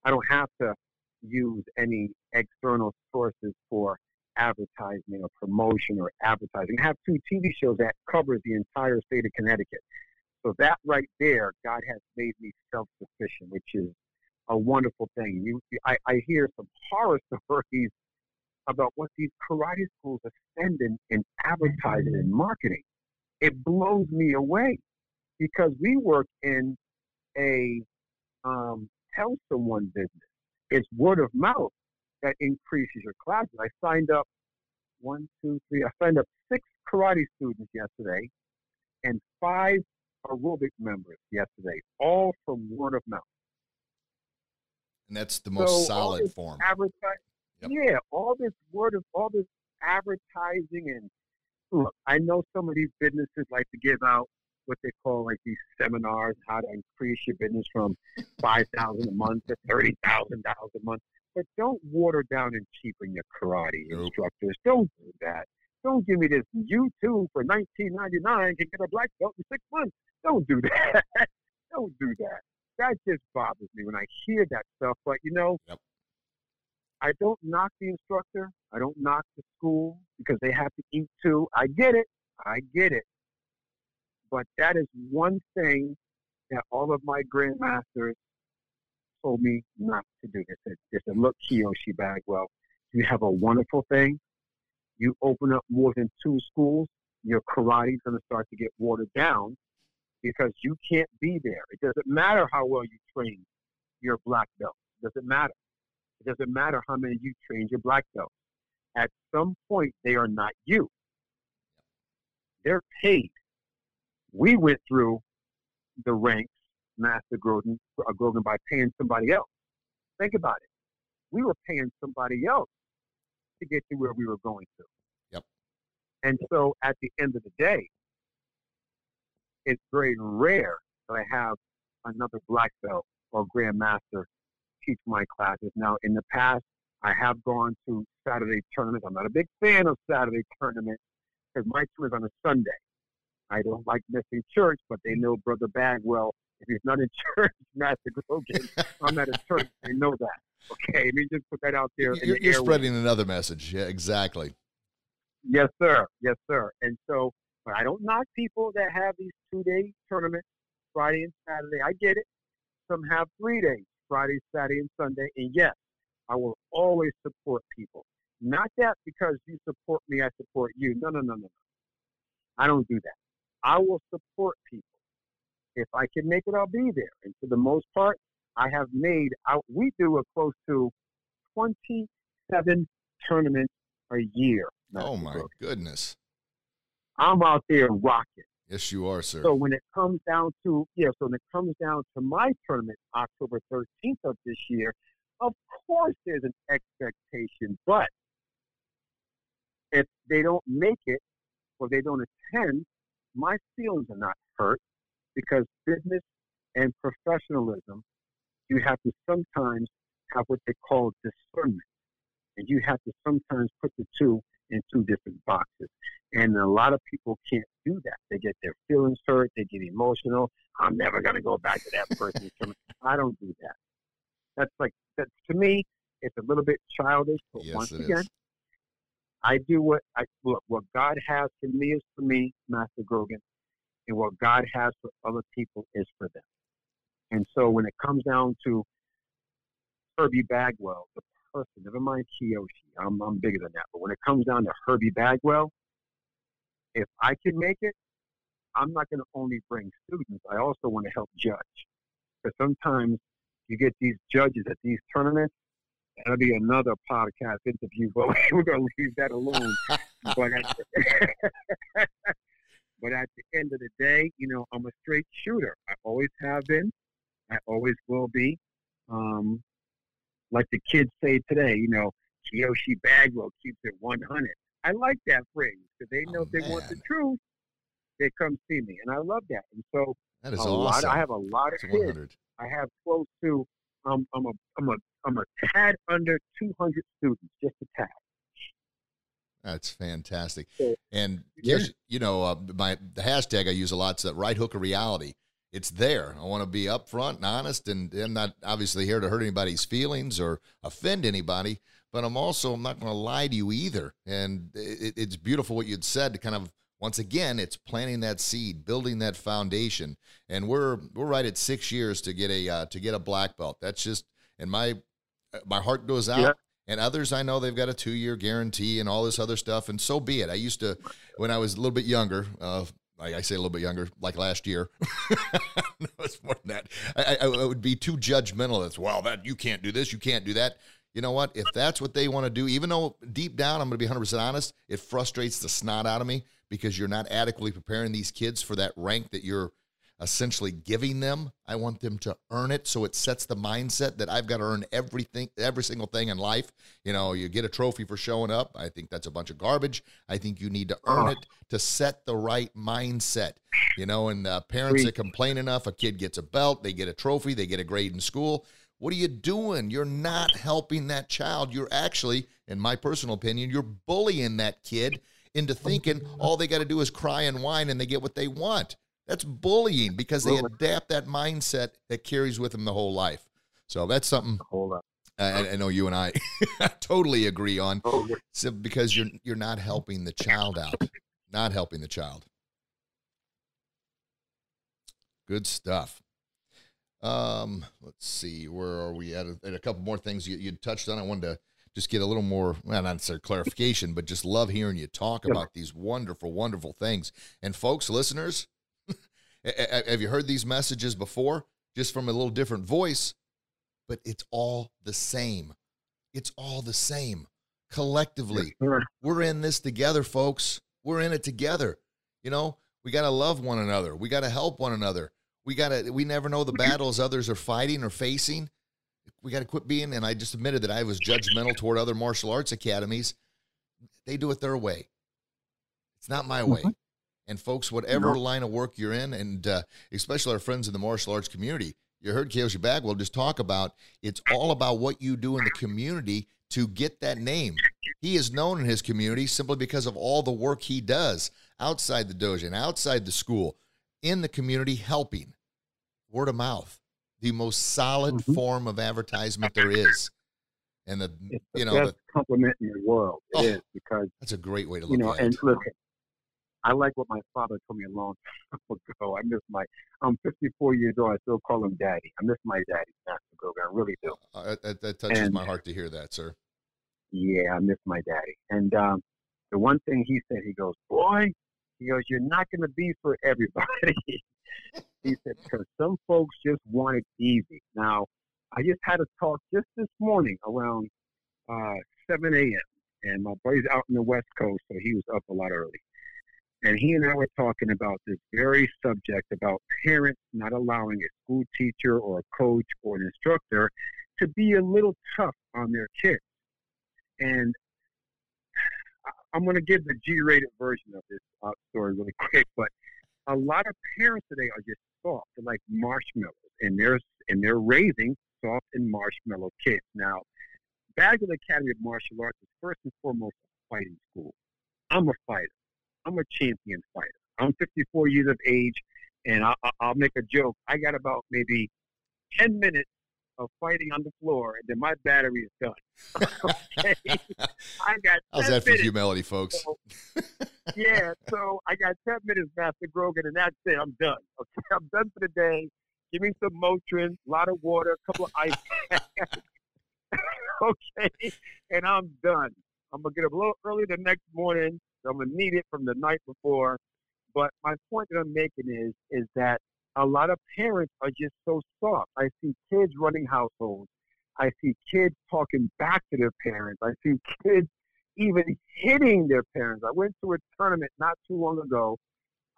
Speaker 2: I don't have to use any external sources for advertising or promotion or advertising. I have two TV shows that covers the entire state of Connecticut. So that right there, God has made me self-sufficient, which is a wonderful thing. You, I, I hear some horror stories about what these karate schools are spending in advertising and marketing. It blows me away because we work in a um, tell someone business. It's word of mouth that increases your classes. I signed up one, two, three. I signed up six karate students yesterday and five aerobic members yesterday, all from word of mouth.
Speaker 1: And that's the most
Speaker 2: So,
Speaker 1: solid form. Yep.
Speaker 2: yeah, all this word of all this advertising and look, I know some of these businesses like to give out what they call like these seminars, how to increase your business from five thousand a month to thirty thousand dollars a month. But don't water down and cheapen your karate
Speaker 1: Nope.
Speaker 2: instructors. Don't do that. Don't give me this YouTube for nineteen ninety nine can get a black belt in six months. Don't do that. don't do that. That just bothers me when I hear that stuff. But you know,
Speaker 1: Yep.
Speaker 2: I don't knock the instructor. I don't knock the school because they have to eat too. I get it. I get it. But that is one thing that all of my grandmasters told me not to do. They said, they said look, Kyoshi Bagwell, you have a wonderful thing. You open up more than two schools, your karate is going to start to get watered down because you can't be there. It doesn't matter how well you train your black belt. It doesn't matter. It doesn't matter how many you train your black belt. At some point, they are not you. They're paid. We went through the ranks, Master Grogan, uh, Grogan, by paying somebody else. Think about it. We were paying somebody else to get to where we were going to.
Speaker 1: Yep.
Speaker 2: And so at the end of the day, it's very rare that I have another black belt or grandmaster teach my classes. Now, in the past, I have gone to Saturday tournaments. I'm not a big fan of Saturday tournaments because my tour is on a Sunday. I don't like missing church, but they know Brother Bagwell If he's not in church, Master Grogan, I'm at a church. They know that. Okay, let me just put that out there.
Speaker 1: You're,
Speaker 2: the
Speaker 1: you're spreading another message. Yeah, exactly.
Speaker 2: Yes, sir. Yes, sir. And so, but I don't knock people that have these two day tournaments, Friday and Saturday. I get it. Some have three days, Friday, Saturday, and Sunday. And yes, I will always support people. Not that because you support me, I support you. No, no, no, no, no. I don't do that. I will support people. If I can make it, I'll be there. And for the most part, I have made out. We do a close to 27 tournaments a year.
Speaker 1: Oh my goodness!
Speaker 2: I'm out there rocking.
Speaker 1: Yes, you are, sir.
Speaker 2: So when it comes down to yeah, so when it comes down to my tournament, October 13th of this year, of course there's an expectation, but if they don't make it or they don't attend, my feelings are not hurt because business and professionalism, you have to sometimes have what they call discernment. And you have to sometimes put the two in two different boxes. And a lot of people can't do that. They get their feelings hurt, they get emotional. I'm never going to go back to that person. I don't do that. That's like, that, to me, it's a little bit childish, but
Speaker 1: yes,
Speaker 2: once again,
Speaker 1: is.
Speaker 2: I do what I look. What God has for me is for me, Master Grogan, and what God has for other people is for them. And so, when it comes down to Herbie Bagwell, the person, never mind Kyoshi, I'm, I'm bigger than that. But when it comes down to Herbie Bagwell, if I can make it, I'm not going to only bring students. I also want to help judge, because sometimes you get these judges at these tournaments That'll be another podcast interview, but we're going to leave that alone. but, but at the end of the day, you know, I'm a straight shooter. I always have been. I always will be. Um, like the kids say today, you know, Kyoshi Bagwell keeps it 100. I like that phrase because they know
Speaker 1: Oh,
Speaker 2: if they want the truth, they come see me, and I love that. And so
Speaker 1: That is
Speaker 2: a
Speaker 1: awesome.
Speaker 2: lot. I have a lot of kids
Speaker 1: 100.
Speaker 2: I have close to um, I'm a I'm a I'm a tad under 200 students, just a tad.
Speaker 1: That's fantastic. And
Speaker 2: Yeah.
Speaker 1: here's, you know, uh, my the hashtag I use a lot is that right hook of reality. It's there. I want to be upfront and honest, and I'm not obviously here to hurt anybody's feelings or offend anybody. But I'm also I'm not going to lie to you either. And it, it's beautiful what you'd said to kind of once again, it's planting that seed, building that foundation, and we're we're right at six years to get a uh, to get a black belt. That's just and my my heart goes out.
Speaker 2: Yeah.
Speaker 1: And others I know they've got a two year guarantee and all this other stuff, and so be it. I used to when I was a little bit younger. Uh, I, say a little bit younger, like last year. no, it's more than that. I, I, I would be too judgmental. That's well, that you can't do this, you can't do that. You know what? If that's what they want to do, even though deep down I'm going to be 100 percent honest, it frustrates the snot out of me because you're not adequately preparing these kids for that rank that you're essentially giving them. I want them to earn it, so it sets the mindset that I've got to earn everything, every single thing in life. You know, you get a trophy for showing up. I think that's a bunch of garbage. I think you need to earn it to set the right mindset. You know, and uh, parents that complain enough, a kid gets a belt, they get a trophy, they get a grade in school. What are you doing? You're not helping that child. You're actually, in my personal opinion, you're bullying that kid into thinking all they got to do is cry and whine and they get what they want. That's bullying because they
Speaker 2: Absolutely.
Speaker 1: adapt that mindset that carries with them the whole life. So that's something
Speaker 2: Hold up.
Speaker 1: I, I know you and I totally agree on.
Speaker 2: Oh.
Speaker 1: So because you're you're not helping the child out, not helping the child. Good stuff. Um, let's see, where are we at? At a couple more things you, you touched on. I wanted to just get a little more, well, not necessarily clarification, but just love hearing you talk about these wonderful, wonderful things. And folks, listeners, a- a- have you heard these messages before? Just from a little different voice, but it's all the same. It's all the same. Collectively,
Speaker 2: Sure.
Speaker 1: we're in this together, folks. We're in it together. You know, we got to love one another. We got to help one another. We got to, we never know the battles others are fighting or facing. We got to quit being, and I just admitted that I was judgmental toward other martial arts academies. They do it their way. It's not my way. And folks, whatever
Speaker 2: No.
Speaker 1: line of work you're in, and uh, especially our friends in the martial arts community, you heard Kyoshi Bagwell just talk about it's all about what you do in the community to get that name. He is known in his community simply because of all the work he does outside the dojo and outside the school, in the community, helping. word of mouth, the most solid
Speaker 2: Mhm.
Speaker 1: form of advertisement there is. And the
Speaker 2: It's the
Speaker 1: you know
Speaker 2: best
Speaker 1: the,
Speaker 2: compliment in the world.
Speaker 1: Oh,
Speaker 2: is because
Speaker 1: that's a great way to look
Speaker 2: you know,
Speaker 1: at
Speaker 2: and
Speaker 1: it.
Speaker 2: look, I like what my father told me a long time ago. I miss my. I'm 54 years old. I still call him daddy. I miss my daddy, Master Grogan. I really do.
Speaker 1: Uh, that, that touches
Speaker 2: and-
Speaker 1: my heart to hear that, sir.
Speaker 2: Yeah, I miss my daddy. And um, the one thing he said, he goes, boy, he goes, you're not going to be for everybody. he said because some folks just want it easy. Now, I just had a talk just this morning around uh, 7 a.m. And my buddy's out in the West Coast, so he was up a lot early. And he and I were talking about this very subject about parents not allowing a school teacher or a coach or an instructor to be a little tough on their kids. And I'm going to give the G-rated version of this uh, story really quick, but a lot of parents today are just soft, they're like marshmallows, and they're and they're raising soft and marshmallow kids. Now, Bagwell Academy of Martial Arts is first and foremost a fighting school. I'm a fighter. I'm a champion fighter. I'm 54 years of age, and I, I, I'll make a joke. I got about maybe 10 minutes of fighting on the floor, and then my battery is done. okay, I got.
Speaker 1: How's
Speaker 2: 10
Speaker 1: that for
Speaker 2: minutes.
Speaker 1: humility, folks?
Speaker 2: So, yeah, so I got 10 minutes, Master Grogan, and that's it. I'm done. Okay, I'm done for the day. Give me some Motrin, a lot of water, a couple of ice packs. okay, and I'm done. I'm going to get up a little early the next morning. So I'm to need it from the night before. But my point that I'm making is, is that a lot of parents are just so soft. I see kids running households. I see kids talking back to their parents. I see kids even hitting their parents. I went to a tournament not too long ago.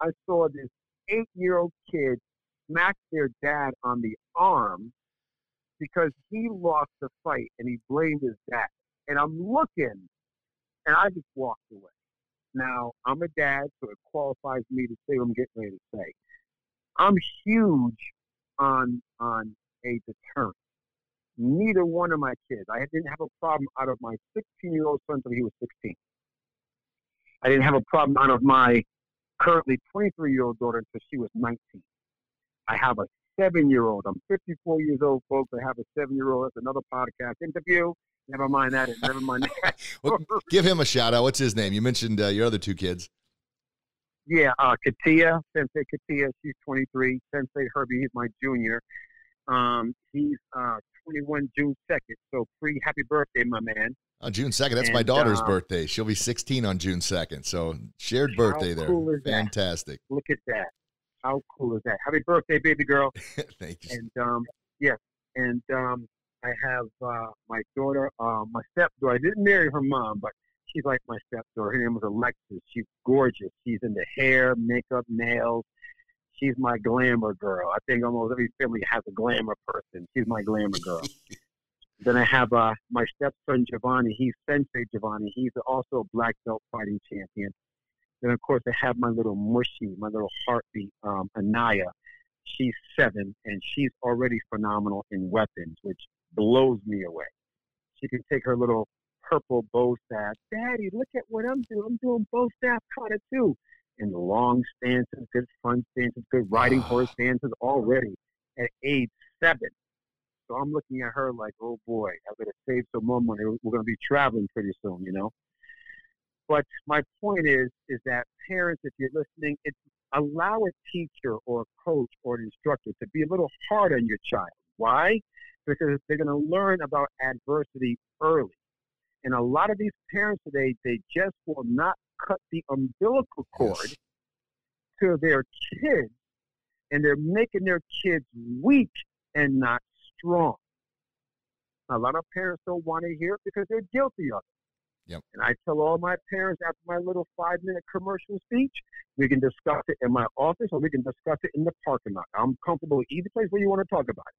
Speaker 2: I saw this eight year old kid smack their dad on the arm because he lost the fight and he blamed his dad. And I'm looking and I just walked away. Now, I'm a dad, so it qualifies me to say what I'm getting ready to say. I'm huge on on a deterrent. Neither one of my kids. I didn't have a problem out of my 16 year old son until he was 16. I didn't have a problem out of my currently 23 year old daughter until she was 19. I have a seven year old. I'm 54 years old, folks. I have a seven year old. That's another podcast interview. Never mind that. Never mind that.
Speaker 1: Well, give him a shout out. What's his name? You mentioned uh, your other two kids.
Speaker 2: Yeah, uh, Katia, Sensei Katia, she's 23. Sensei Herbie, he's my junior. Um, he's uh, 21 June 2nd. So pre happy birthday, my man.
Speaker 1: On June 2nd. That's my daughter's
Speaker 2: uh,
Speaker 1: birthday. She'll be 16 on June 2nd. So shared birthday there.
Speaker 2: cool is that?
Speaker 1: Fantastic.
Speaker 2: Look at that. How cool is that? Happy birthday, baby girl.
Speaker 1: Thank you.
Speaker 2: And um, yeah, and um, I have uh, my daughter, uh, my stepdaughter. I didn't marry her mom, but she's like my stepdaughter. Her name was Alexis. She's gorgeous. She's into hair, makeup, nails. She's my glamour girl. I think almost every family has a glamour person. She's my glamour girl. then I have uh, my stepson Giovanni. He's Sensei Giovanni. He's also a black belt fighting champion. Then of course I have my little mushy, my little heartbeat, um, Anaya. She's seven and she's already phenomenal in weapons, which blows me away. She can take her little purple bow staff. Daddy, look at what I'm doing. I'm doing bow staff kata too. And long stances, good front stances, good riding horse stances already at age seven. So I'm looking at her like, oh boy, I better save some more money. We're going to be traveling pretty soon, you know. But my point is, is that parents, if you're listening, it's allow a teacher or a coach or an instructor to be a little hard on your child. Why? Because they're going to learn about adversity early. And a lot of these parents today, they just will not cut the umbilical cord
Speaker 1: Yes.
Speaker 2: to their kids, and they're making their kids weak and not strong. A lot of parents don't want to hear it because they're guilty of it.
Speaker 1: Yep.
Speaker 2: And I tell all my parents after my little five minute commercial speech, we can discuss it in my office or we can discuss it in the parking lot. I'm comfortable with either place where you want to talk about it.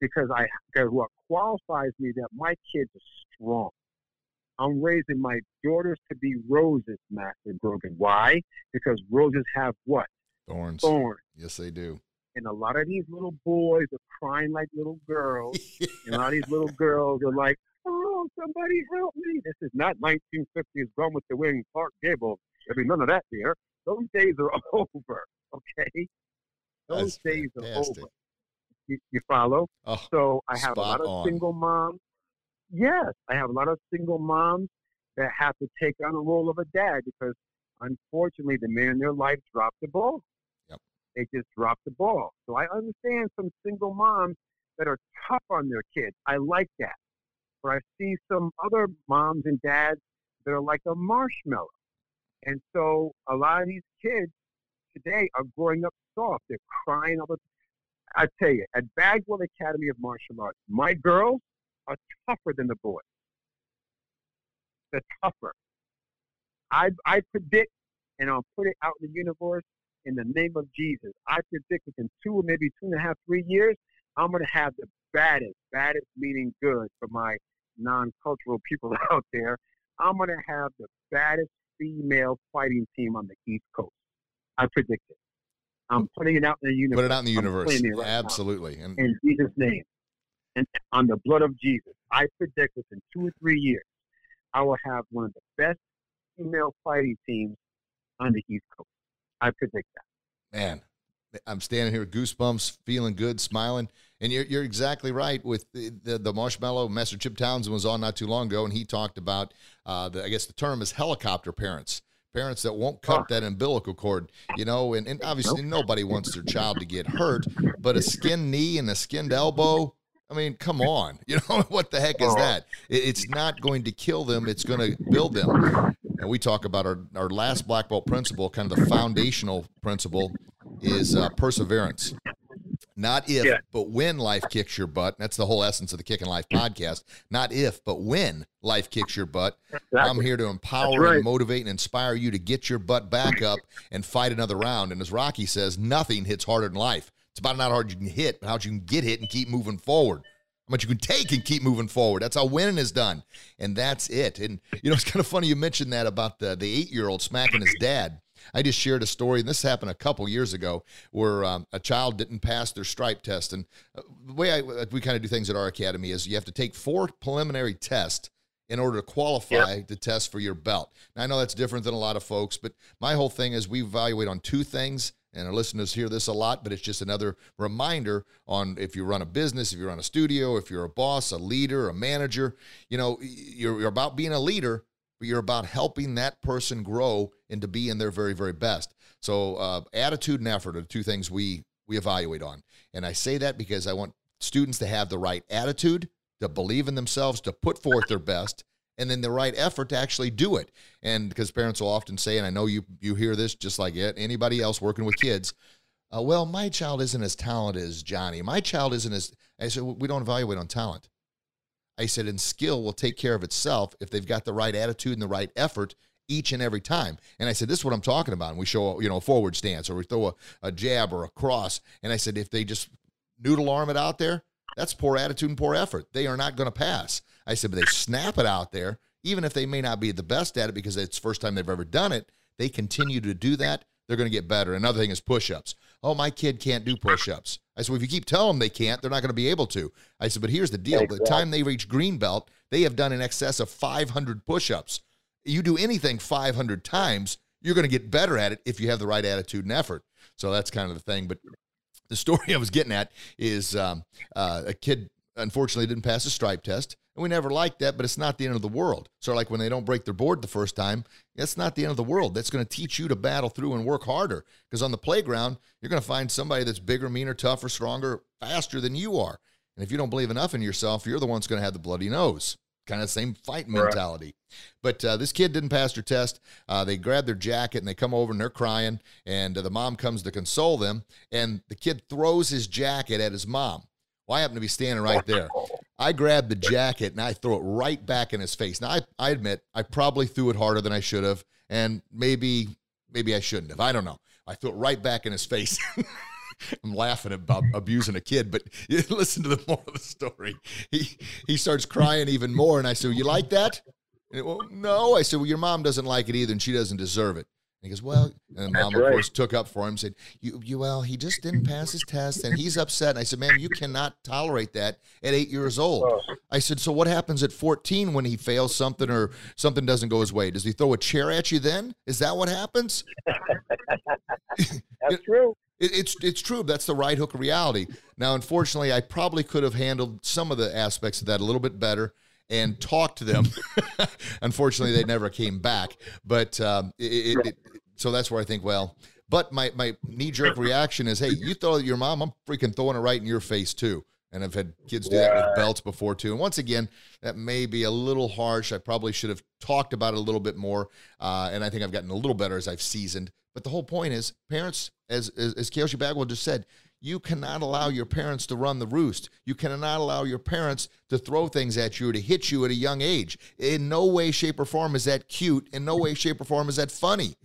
Speaker 2: Because I because what qualifies me that my kids are strong. I'm raising my daughters to be roses, Master Grogan. Why? Because roses have what?
Speaker 1: Thorns.
Speaker 2: Thorns.
Speaker 1: Yes, they do.
Speaker 2: And a lot of these little boys are crying like little girls. And a lot of these little girls are like, oh, somebody help me. This is not 1950s Gone with the Wind, Clark Gable. There'll be none of that there. Those days are over, okay? Those
Speaker 1: That's
Speaker 2: days are over. You, you follow?
Speaker 1: Oh,
Speaker 2: So I have a lot of
Speaker 1: on.
Speaker 2: single moms. Yes, I have a lot of single moms that have to take on the role of a dad because unfortunately the man in their life dropped the ball.
Speaker 1: Yep.
Speaker 2: They just dropped the ball. So I understand some single moms that are tough on their kids. I like that. But I see some other moms and dads that are like a marshmallow. And so a lot of these kids today are growing up soft. They're crying all the I tell you, at Bagwell Academy of Martial Arts, my girls are tougher than the boys. They're tougher. I I predict, and I'll put it out in the universe in the name of Jesus. I predict within two or maybe two and a half, three years, I'm going to have the baddest, baddest meaning good for my non-cultural people out there. I'm going to have the baddest female fighting team on the East Coast. I predict it. I'm putting it out in the universe.
Speaker 1: Put it out in the universe.
Speaker 2: right
Speaker 1: Absolutely.
Speaker 2: In Jesus' name and on the blood of Jesus. I predict within two or three years, I will have one of the best female fighting teams on the East Coast. I predict that.
Speaker 1: man, I'm standing here, with goosebumps, feeling good, smiling. And you're, you're exactly right with the, the, the marshmallow. Master Chip Townsend was on not too long ago, and he talked about, uh, the, I guess the term is helicopter parents. Parents that won't cut that umbilical cord, you know, and, and obviously nobody wants their child to get hurt, but a skinned knee and a skinned elbow, I mean, come on. You know, what the heck is that? It's not going to kill them, it's going to build them. And we talk about our, our last black belt principle, kind of the foundational principle, is uh, perseverance. Not if,
Speaker 2: Yeah.
Speaker 1: but when life kicks your butt. That's the whole essence of the Kicking Life podcast. Not if, but when life kicks your butt. I'm here to empower
Speaker 2: right.
Speaker 1: and motivate and inspire you to get your butt back up and fight another round. And as Rocky says, nothing hits harder than life. It's about not how hard you can hit, but how you can get hit and keep moving forward. How much you can take and keep moving forward. That's how winning is done. And that's it. And you know, it's kind of funny you mentioned that about the, the eight year old smacking his dad. I just shared a story, and this happened a couple years ago, where um, a child didn't pass their stripe test. And uh, the way I, we kind of do things at our academy is you have to take four preliminary tests in order to qualify to test for your belt. Now, I know that's different than a lot of folks, but my whole thing is we evaluate on two things, and our listeners hear this a lot, but it's just another reminder on if you run a business, if you run a studio, if you're a boss, a leader, a manager, you know, you're, you're about being a leader, but you're about helping that person grow and to be in their very, very best. So, uh, attitude and effort are the two things we we evaluate on, and I say that because I want students to have the right attitude, to believe in themselves, to put forth their best, and then the right effort to actually do it. And because parents will often say, and I know you you hear this just like it, anybody else working with kids, uh, well, my child isn't as talented as Johnny. My child isn't as I said, we don't evaluate on talent. I said, and skill will take care of itself if they've got the right attitude and the right effort each and every time. And I said, this is what I'm talking about. And we show, you know, a forward stance or we throw a, a jab or a cross. And I said, if they just noodle arm it out there, that's poor attitude and poor effort. They are not going to pass. I said, but they snap it out there, even if they may not be the best at it because it's the first time they've ever done it, they continue to do that. They're going to get better. Another thing is push ups. Oh, my kid can't do push ups. I said, well, if you keep telling them they can't, they're not going to be able to. I said, but here's the deal. By the time they reach green belt, they have done in excess of 500 push ups. You do anything 500 times, you're going to get better at it if you have the right attitude and effort. So that's kind of the thing. But the story I was getting at is um, uh, a kid unfortunately didn't pass a stripe test. And we never liked that, but it's not the end of the world. So, like when they don't break their board the first time, that's not the end of the world. That's going to teach you to battle through and work harder. Because on the playground, you're going to find somebody that's bigger, meaner, tougher, stronger, faster than you are. And if you don't believe enough in yourself, you're the one that's going to have the bloody nose. Kind of the same fight
Speaker 2: Right.
Speaker 1: mentality. But uh, this kid didn't pass their test. Uh, they grab their jacket and they come over and they're crying. And uh, the mom comes to console them. And the kid throws his jacket at his mom. Well, I happen to be standing right there. I grab the jacket and I throw it right back in his face. Now, I, I admit I probably threw it harder than I should have, and maybe maybe I shouldn't have. I don't know. I threw it right back in his face. I'm laughing about abusing a kid, but listen to the moral of the story. He he starts crying even more, and I said, "You like that?" And, well, no. I said, "Well, your mom doesn't like it either, and she doesn't deserve it." And he goes, "Well," and the mom,
Speaker 2: That's
Speaker 1: of course, took up for him, said, "You, you, well, he just didn't pass his test, and he's upset." And I said, "Ma'am, you cannot tolerate that at eight years old."
Speaker 2: Oh,
Speaker 1: I said, "So what happens at 14 when he fails something or something doesn't go his way? Does he throw a chair at you then? Is that what happens?"
Speaker 2: that's true.
Speaker 1: It, it's it's true. That's the right hook of reality. Now, unfortunately, I probably could have handled some of the aspects of that a little bit better and talked to them. unfortunately, they never came back. But um, it, it, so that's where I think, well, but my my knee jerk reaction is, hey, you throw at your mom, I'm freaking throwing it right in your face too. And I've had kids do that with belts before too. And once again, that may be a little harsh. I probably should have talked about it a little bit more. Uh, and I think I've gotten a little better as I've seasoned. But the whole point is, parents, as as, as Kyoshi Bagwell just said, you cannot allow your parents to run the roost. You cannot allow your parents to throw things at you or to hit you at a young age. In no way, shape, or form is that cute. In no way, shape, or form is that funny.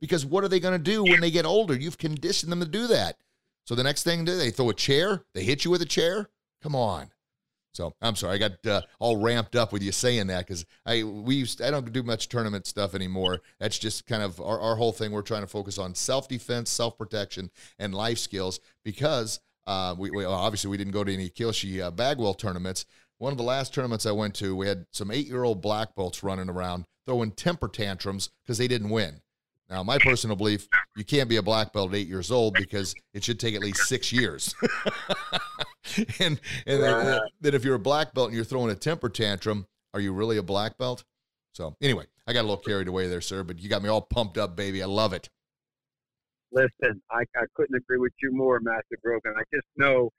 Speaker 1: Because what are they going to do when they get older? You've conditioned them to do that. So the next thing, they throw a chair, they hit you with a chair. Come on. So I'm sorry, I got uh, all ramped up with you saying that because I we used I don't do much tournament stuff anymore. That's just kind of our, our whole thing. We're trying to focus on self defense, self protection, and life skills because uh, we, we, obviously we didn't go to any Kyoshi uh, Bagwell tournaments. One of the last tournaments I went to, we had some eight year old black belts running around throwing temper tantrums because they didn't win. Now, my personal belief, you can't be a black belt at eight years old because it should take at least six years. and and then, then, if you're a black belt and you're throwing a temper tantrum, are you really a black belt? So anyway, I got a little carried away there, sir, but you got me all pumped up, baby. I love it.
Speaker 2: Listen, I, I couldn't agree with you more, Master Grogan. I just know,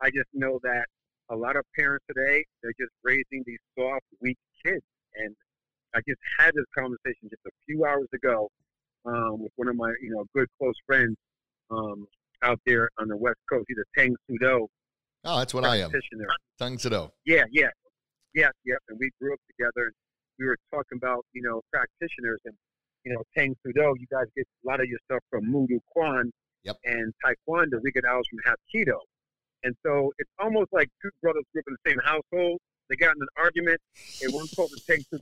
Speaker 2: I just know that a lot of parents today they're just raising these soft, weak kids, and I just had this conversation just a few hours ago um, with one of my, you know, good close friends um, out there on the West Coast. He's a Tang Soo Do.
Speaker 1: Oh, that's what I am. Tang Soo Do.
Speaker 2: Yeah, yeah, yeah, yeah. And we grew up together. And we were talking about, you know, practitioners and, you know, Tang Soo Do. You guys get a lot of your stuff from Moo Duk Kwan
Speaker 1: yep.
Speaker 2: and Taekwondo. We get ours from Hapkido. And so it's almost like two brothers grew up in the same household. They got in an argument, and one called the Tang Soo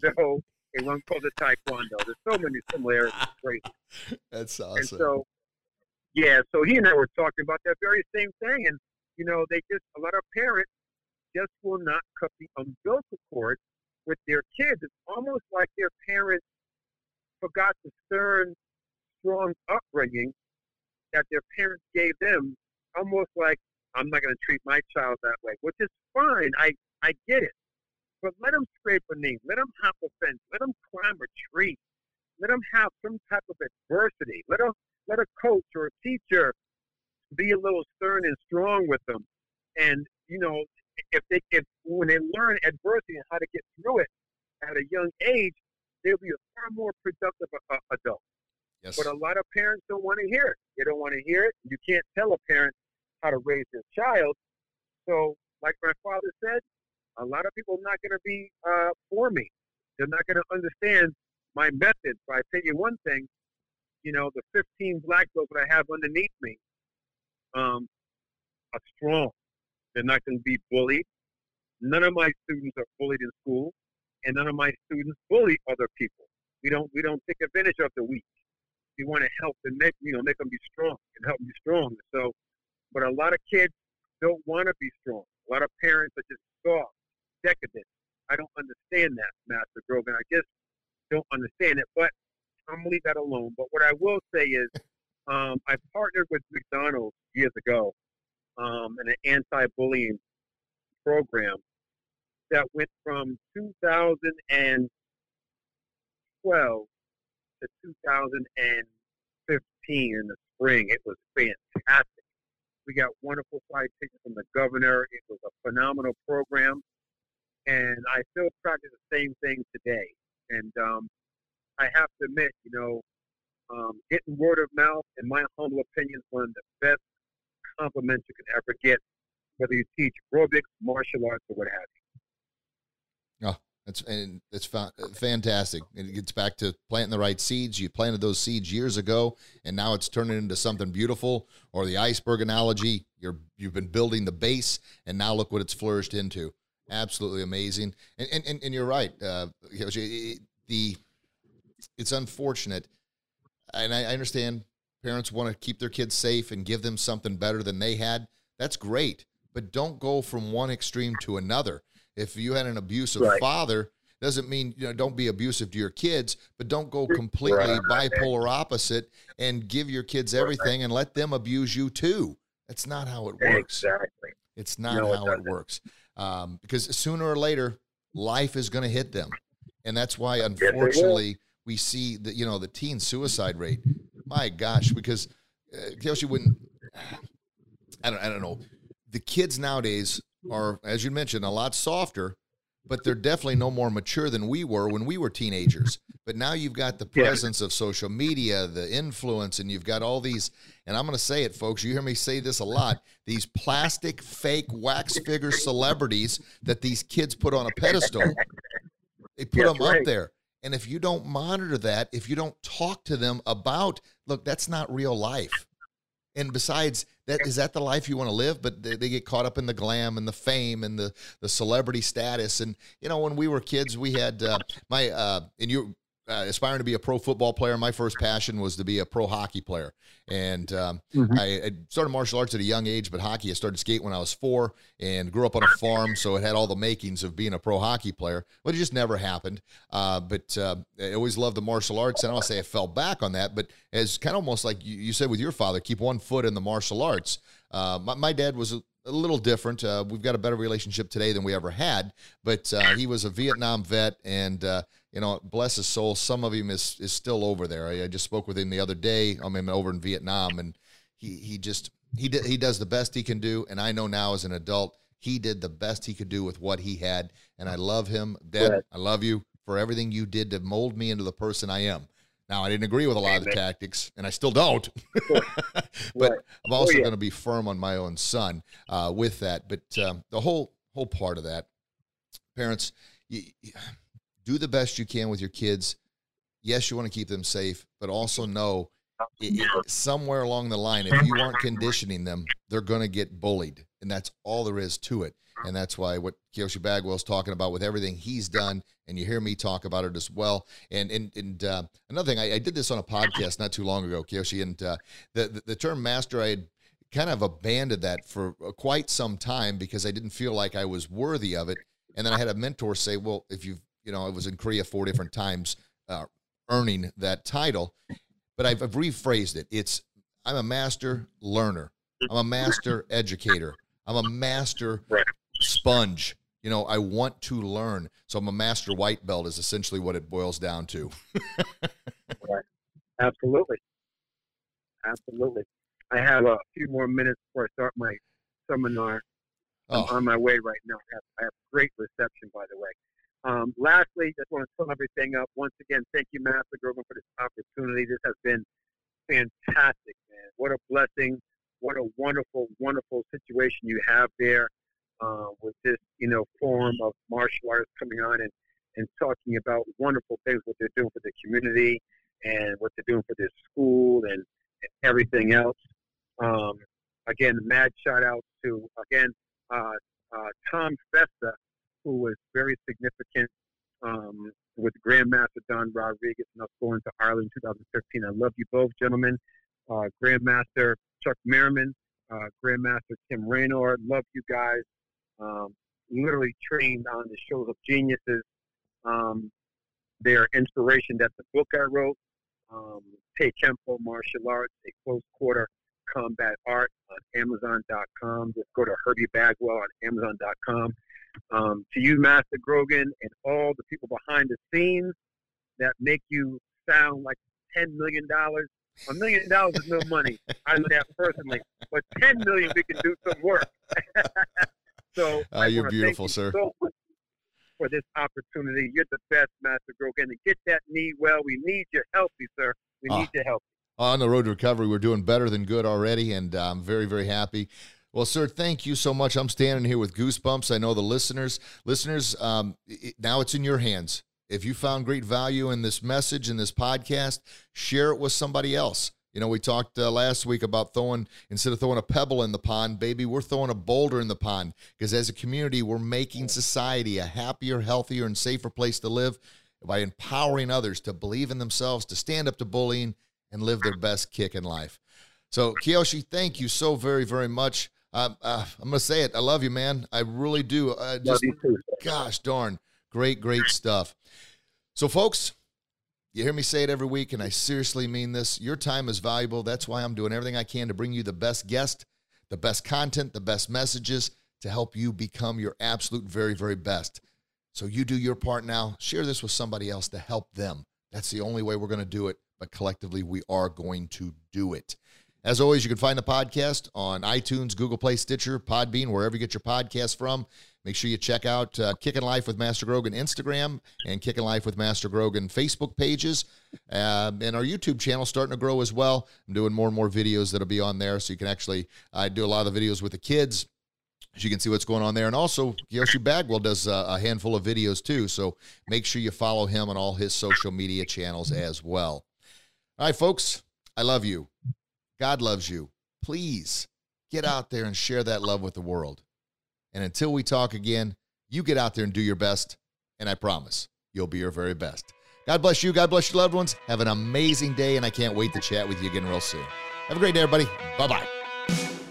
Speaker 2: Do, and one called the Taekwondo. There's so many similarities.
Speaker 1: That's awesome.
Speaker 2: And so, yeah, so he and I were talking about that very same thing. And, you know, they just, a lot of parents just will not cut the umbilical cord with their kids. It's almost like their parents forgot the stern, strong upbringing that their parents gave them, almost like, I'm not going to treat my child that way, which is fine. I, I get it. But let them scrape a knee. Let them hop a fence. Let them climb a tree. Let them have some type of adversity. Let a let a coach or a teacher be a little stern and strong with them. And you know, if they if when they learn adversity and how to get through it at a young age, they'll be a far more productive adult.
Speaker 1: Yes.
Speaker 2: But a lot of parents don't want to hear it. They don't want to hear it. You can't tell a parent how to raise their child. So, like my father said, a lot of people are not going to be uh, for me. They're not going to understand my methods. But I tell you one thing, you know, the 15 black belts that I have underneath me um, are strong. They're not going to be bullied. None of my students are bullied in school, and none of my students bully other people. We don't we don't take advantage of the weak. We want to help and make you know make them be strong and help them be strong. So, but a lot of kids don't want to be strong. A lot of parents are just soft decadent. I don't understand that, Master Grogan. I just don't understand it. But I'm gonna leave that alone. But what I will say is, um, I partnered with McDonald's years ago um, in an anti-bullying program that went from 2012 to 2015 in the spring. It was fantastic. We got wonderful flight tickets from the governor. It was a phenomenal program and I still practice the same thing today. And um, I have to admit, you know, um, getting word of mouth, in my humble opinion, is one of the best compliments you can ever get, whether you teach aerobics, martial arts, or what have
Speaker 1: you. Oh, that's and it's fantastic. It gets back to planting the right seeds. You planted those seeds years ago, and now it's turning into something beautiful. Or the iceberg analogy, you're you've been building the base, and now look what it's flourished into absolutely amazing. And and, and, you're right. Uh, the it's unfortunate, and I, understand parents want to keep their kids safe and give them something better than they had. That's great, but don't go from one extreme to another. If you had an abusive right. father, Doesn't mean you know don't be abusive to your kids, but don't go completely right. bipolar opposite and give your kids everything right. and let them abuse you too. That's not how it works.
Speaker 2: Exactly.
Speaker 1: It's not no, how it, it works. Um, because sooner or later, life is going to hit them, and that's why, unfortunately, yes, we see the you know the teen suicide rate. My gosh, because uh, Kelsey wouldn't. I don't. I don't know. The kids nowadays are, as you mentioned, a lot softer, but they're definitely no more mature than we were when we were teenagers. But now you've got the presence of social media, the influence, and you've got all these. And I'm going to say it, folks. You hear me say this a lot. These plastic, fake, wax figure celebrities that these kids put on a pedestal. They put them right. up there. And if you don't monitor that, if you don't talk to them about, look, that's not real life. And besides, that is that the life you want to live? But they, they, get caught up in the glam and the fame and the the celebrity status. And you know, when we were kids, we had uh, my uh, and you uh, aspiring to be a pro football player. My first passion was to be a pro hockey player, and um, mm-hmm. I, I, started martial arts at a young age. But hockey, I started skate when I was four, and grew up on a farm, so it had all the makings of being a pro hockey player. But it just never happened. Uh, but uh, I always loved the martial arts, and I'll say I fell back on that. But as kind of almost like you, you said with your father, keep one foot in the martial arts. Uh, my, my, dad was a, a little different. Uh, we've got a better relationship today than we ever had, but uh, he was a Vietnam vet and uh, you know, bless his soul, some of him is is still over there. I, I just spoke with him the other day. I mean, over in Vietnam, and he he just he did, he does the best he can do. And I know now as an adult, he did the best he could do with what he had. And I love him, Dad. Right. I love you for everything you did to mold me into the person I am. Now, I didn't agree with a lot of the tactics, and I still don't. but right. I'm also oh, yeah. going to be firm on my own son uh, with that. But um, the whole whole part of that, parents, you, do the best you can with your kids. Yes, you want to keep them safe, but also know it, it, somewhere along the line, if you aren't conditioning them, they're going to get bullied, and that's all there is to it. And that's why what Kyoshi Bagwell's talking about with everything he's done, and you hear me talk about it as well. And and and uh, another thing, I, I, did this on a podcast not too long ago, Kyoshi, and uh, the, the the term master, I had kind of abandoned that for quite some time because I didn't feel like I was worthy of it. And then I had a mentor say, "Well, if you've you know, I was in Korea four different times, uh, earning that title. But I've, I've rephrased it. It's I'm a master learner. I'm a master educator. I'm a master sponge. You know, I want to learn. So I'm a master white belt is essentially what it boils down to.
Speaker 2: right. Absolutely. Absolutely. I have a few more minutes before I start my seminar. I'm oh. on my way right now. I have, I have great reception, by the way. Um, lastly, just want to sum everything up. Once again, thank you, Master Grogan, for this opportunity. This has been fantastic, man. What a blessing. What a wonderful, wonderful situation you have there uh, with this, you know, form of martial arts coming on and, and talking about wonderful things, what they're doing for the community and what they're doing for their school and, and everything else. Um, again, mad shout out to, again, uh, uh, Tom Festa, who was very significant um, with Grandmaster Don Rodriguez and us going to Ireland in 2015. I love you both, gentlemen. Uh, Grandmaster Chuck Merriman, uh, Grandmaster Tim Raynor, love you guys. Um, literally trained on the shows of geniuses. Um, their inspiration, that's the book I wrote, um, Tae Kempo Martial Arts, a close quarter combat art on Amazon.com. Just go to Herbie Bagwell on Amazon.com um, to you, Master Grogan, and all the people behind the scenes that make you sound like $10 million. A million dollars is no money. I know that personally. But 10 million, we can do some work. so
Speaker 1: uh, you're beautiful, you sir. So
Speaker 2: for this opportunity. You're the best, Master Grogan. And get that knee well. We need your help, sir. We ah. need your help.
Speaker 1: On the road to recovery, we're doing better than good already, and I'm very, very happy. Well, sir, thank you so much. I'm standing here with goosebumps. I know the listeners, listeners, um, it, now it's in your hands. If you found great value in this message in this podcast, share it with somebody else. You know, we talked uh, last week about throwing, instead of throwing a pebble in the pond, baby, we're throwing a boulder in the pond because as a community, we're making society a happier, healthier, and safer place to live by empowering others to believe in themselves, to stand up to bullying, and live their best kick in life. So, Kyoshi, thank you so very, very much. Uh, uh, I'm gonna say it. I love you, man. I really do. Uh, just, gosh darn, Great, great stuff. So, folks, you hear me say it every week, and I seriously mean this. Your time is valuable. That's why I'm doing everything I can to bring you the best guest, the best content, the best messages to help you become your absolute very, very best. So, you do your part now. Share this with somebody else to help them. That's the only way we're going to do it, but collectively, we are going to do it. As always, you can find the podcast on iTunes, Google Play, Stitcher, Podbean, wherever you get your podcast from. Make sure you check out uh, Kicking Life with Master Grogan Instagram and Kicking Life with Master Grogan Facebook pages. Uh, and our YouTube channel starting to grow as well. I'm doing more and more videos that'll be on there. So you can actually, I do a lot of the videos with the kids. So you can see what's going on there. And also, Kyoshi Bagwell does uh, a handful of videos too. So make sure you follow him on all his social media channels as well. All right, folks, I love you. God loves you. Please get out there and share that love with the world. And until we talk again, you get out there and do your best. And I promise you'll be your very best. God bless you. God bless your loved ones. Have an amazing day. And I can't wait to chat with you again real soon. Have a great day, everybody. Bye bye.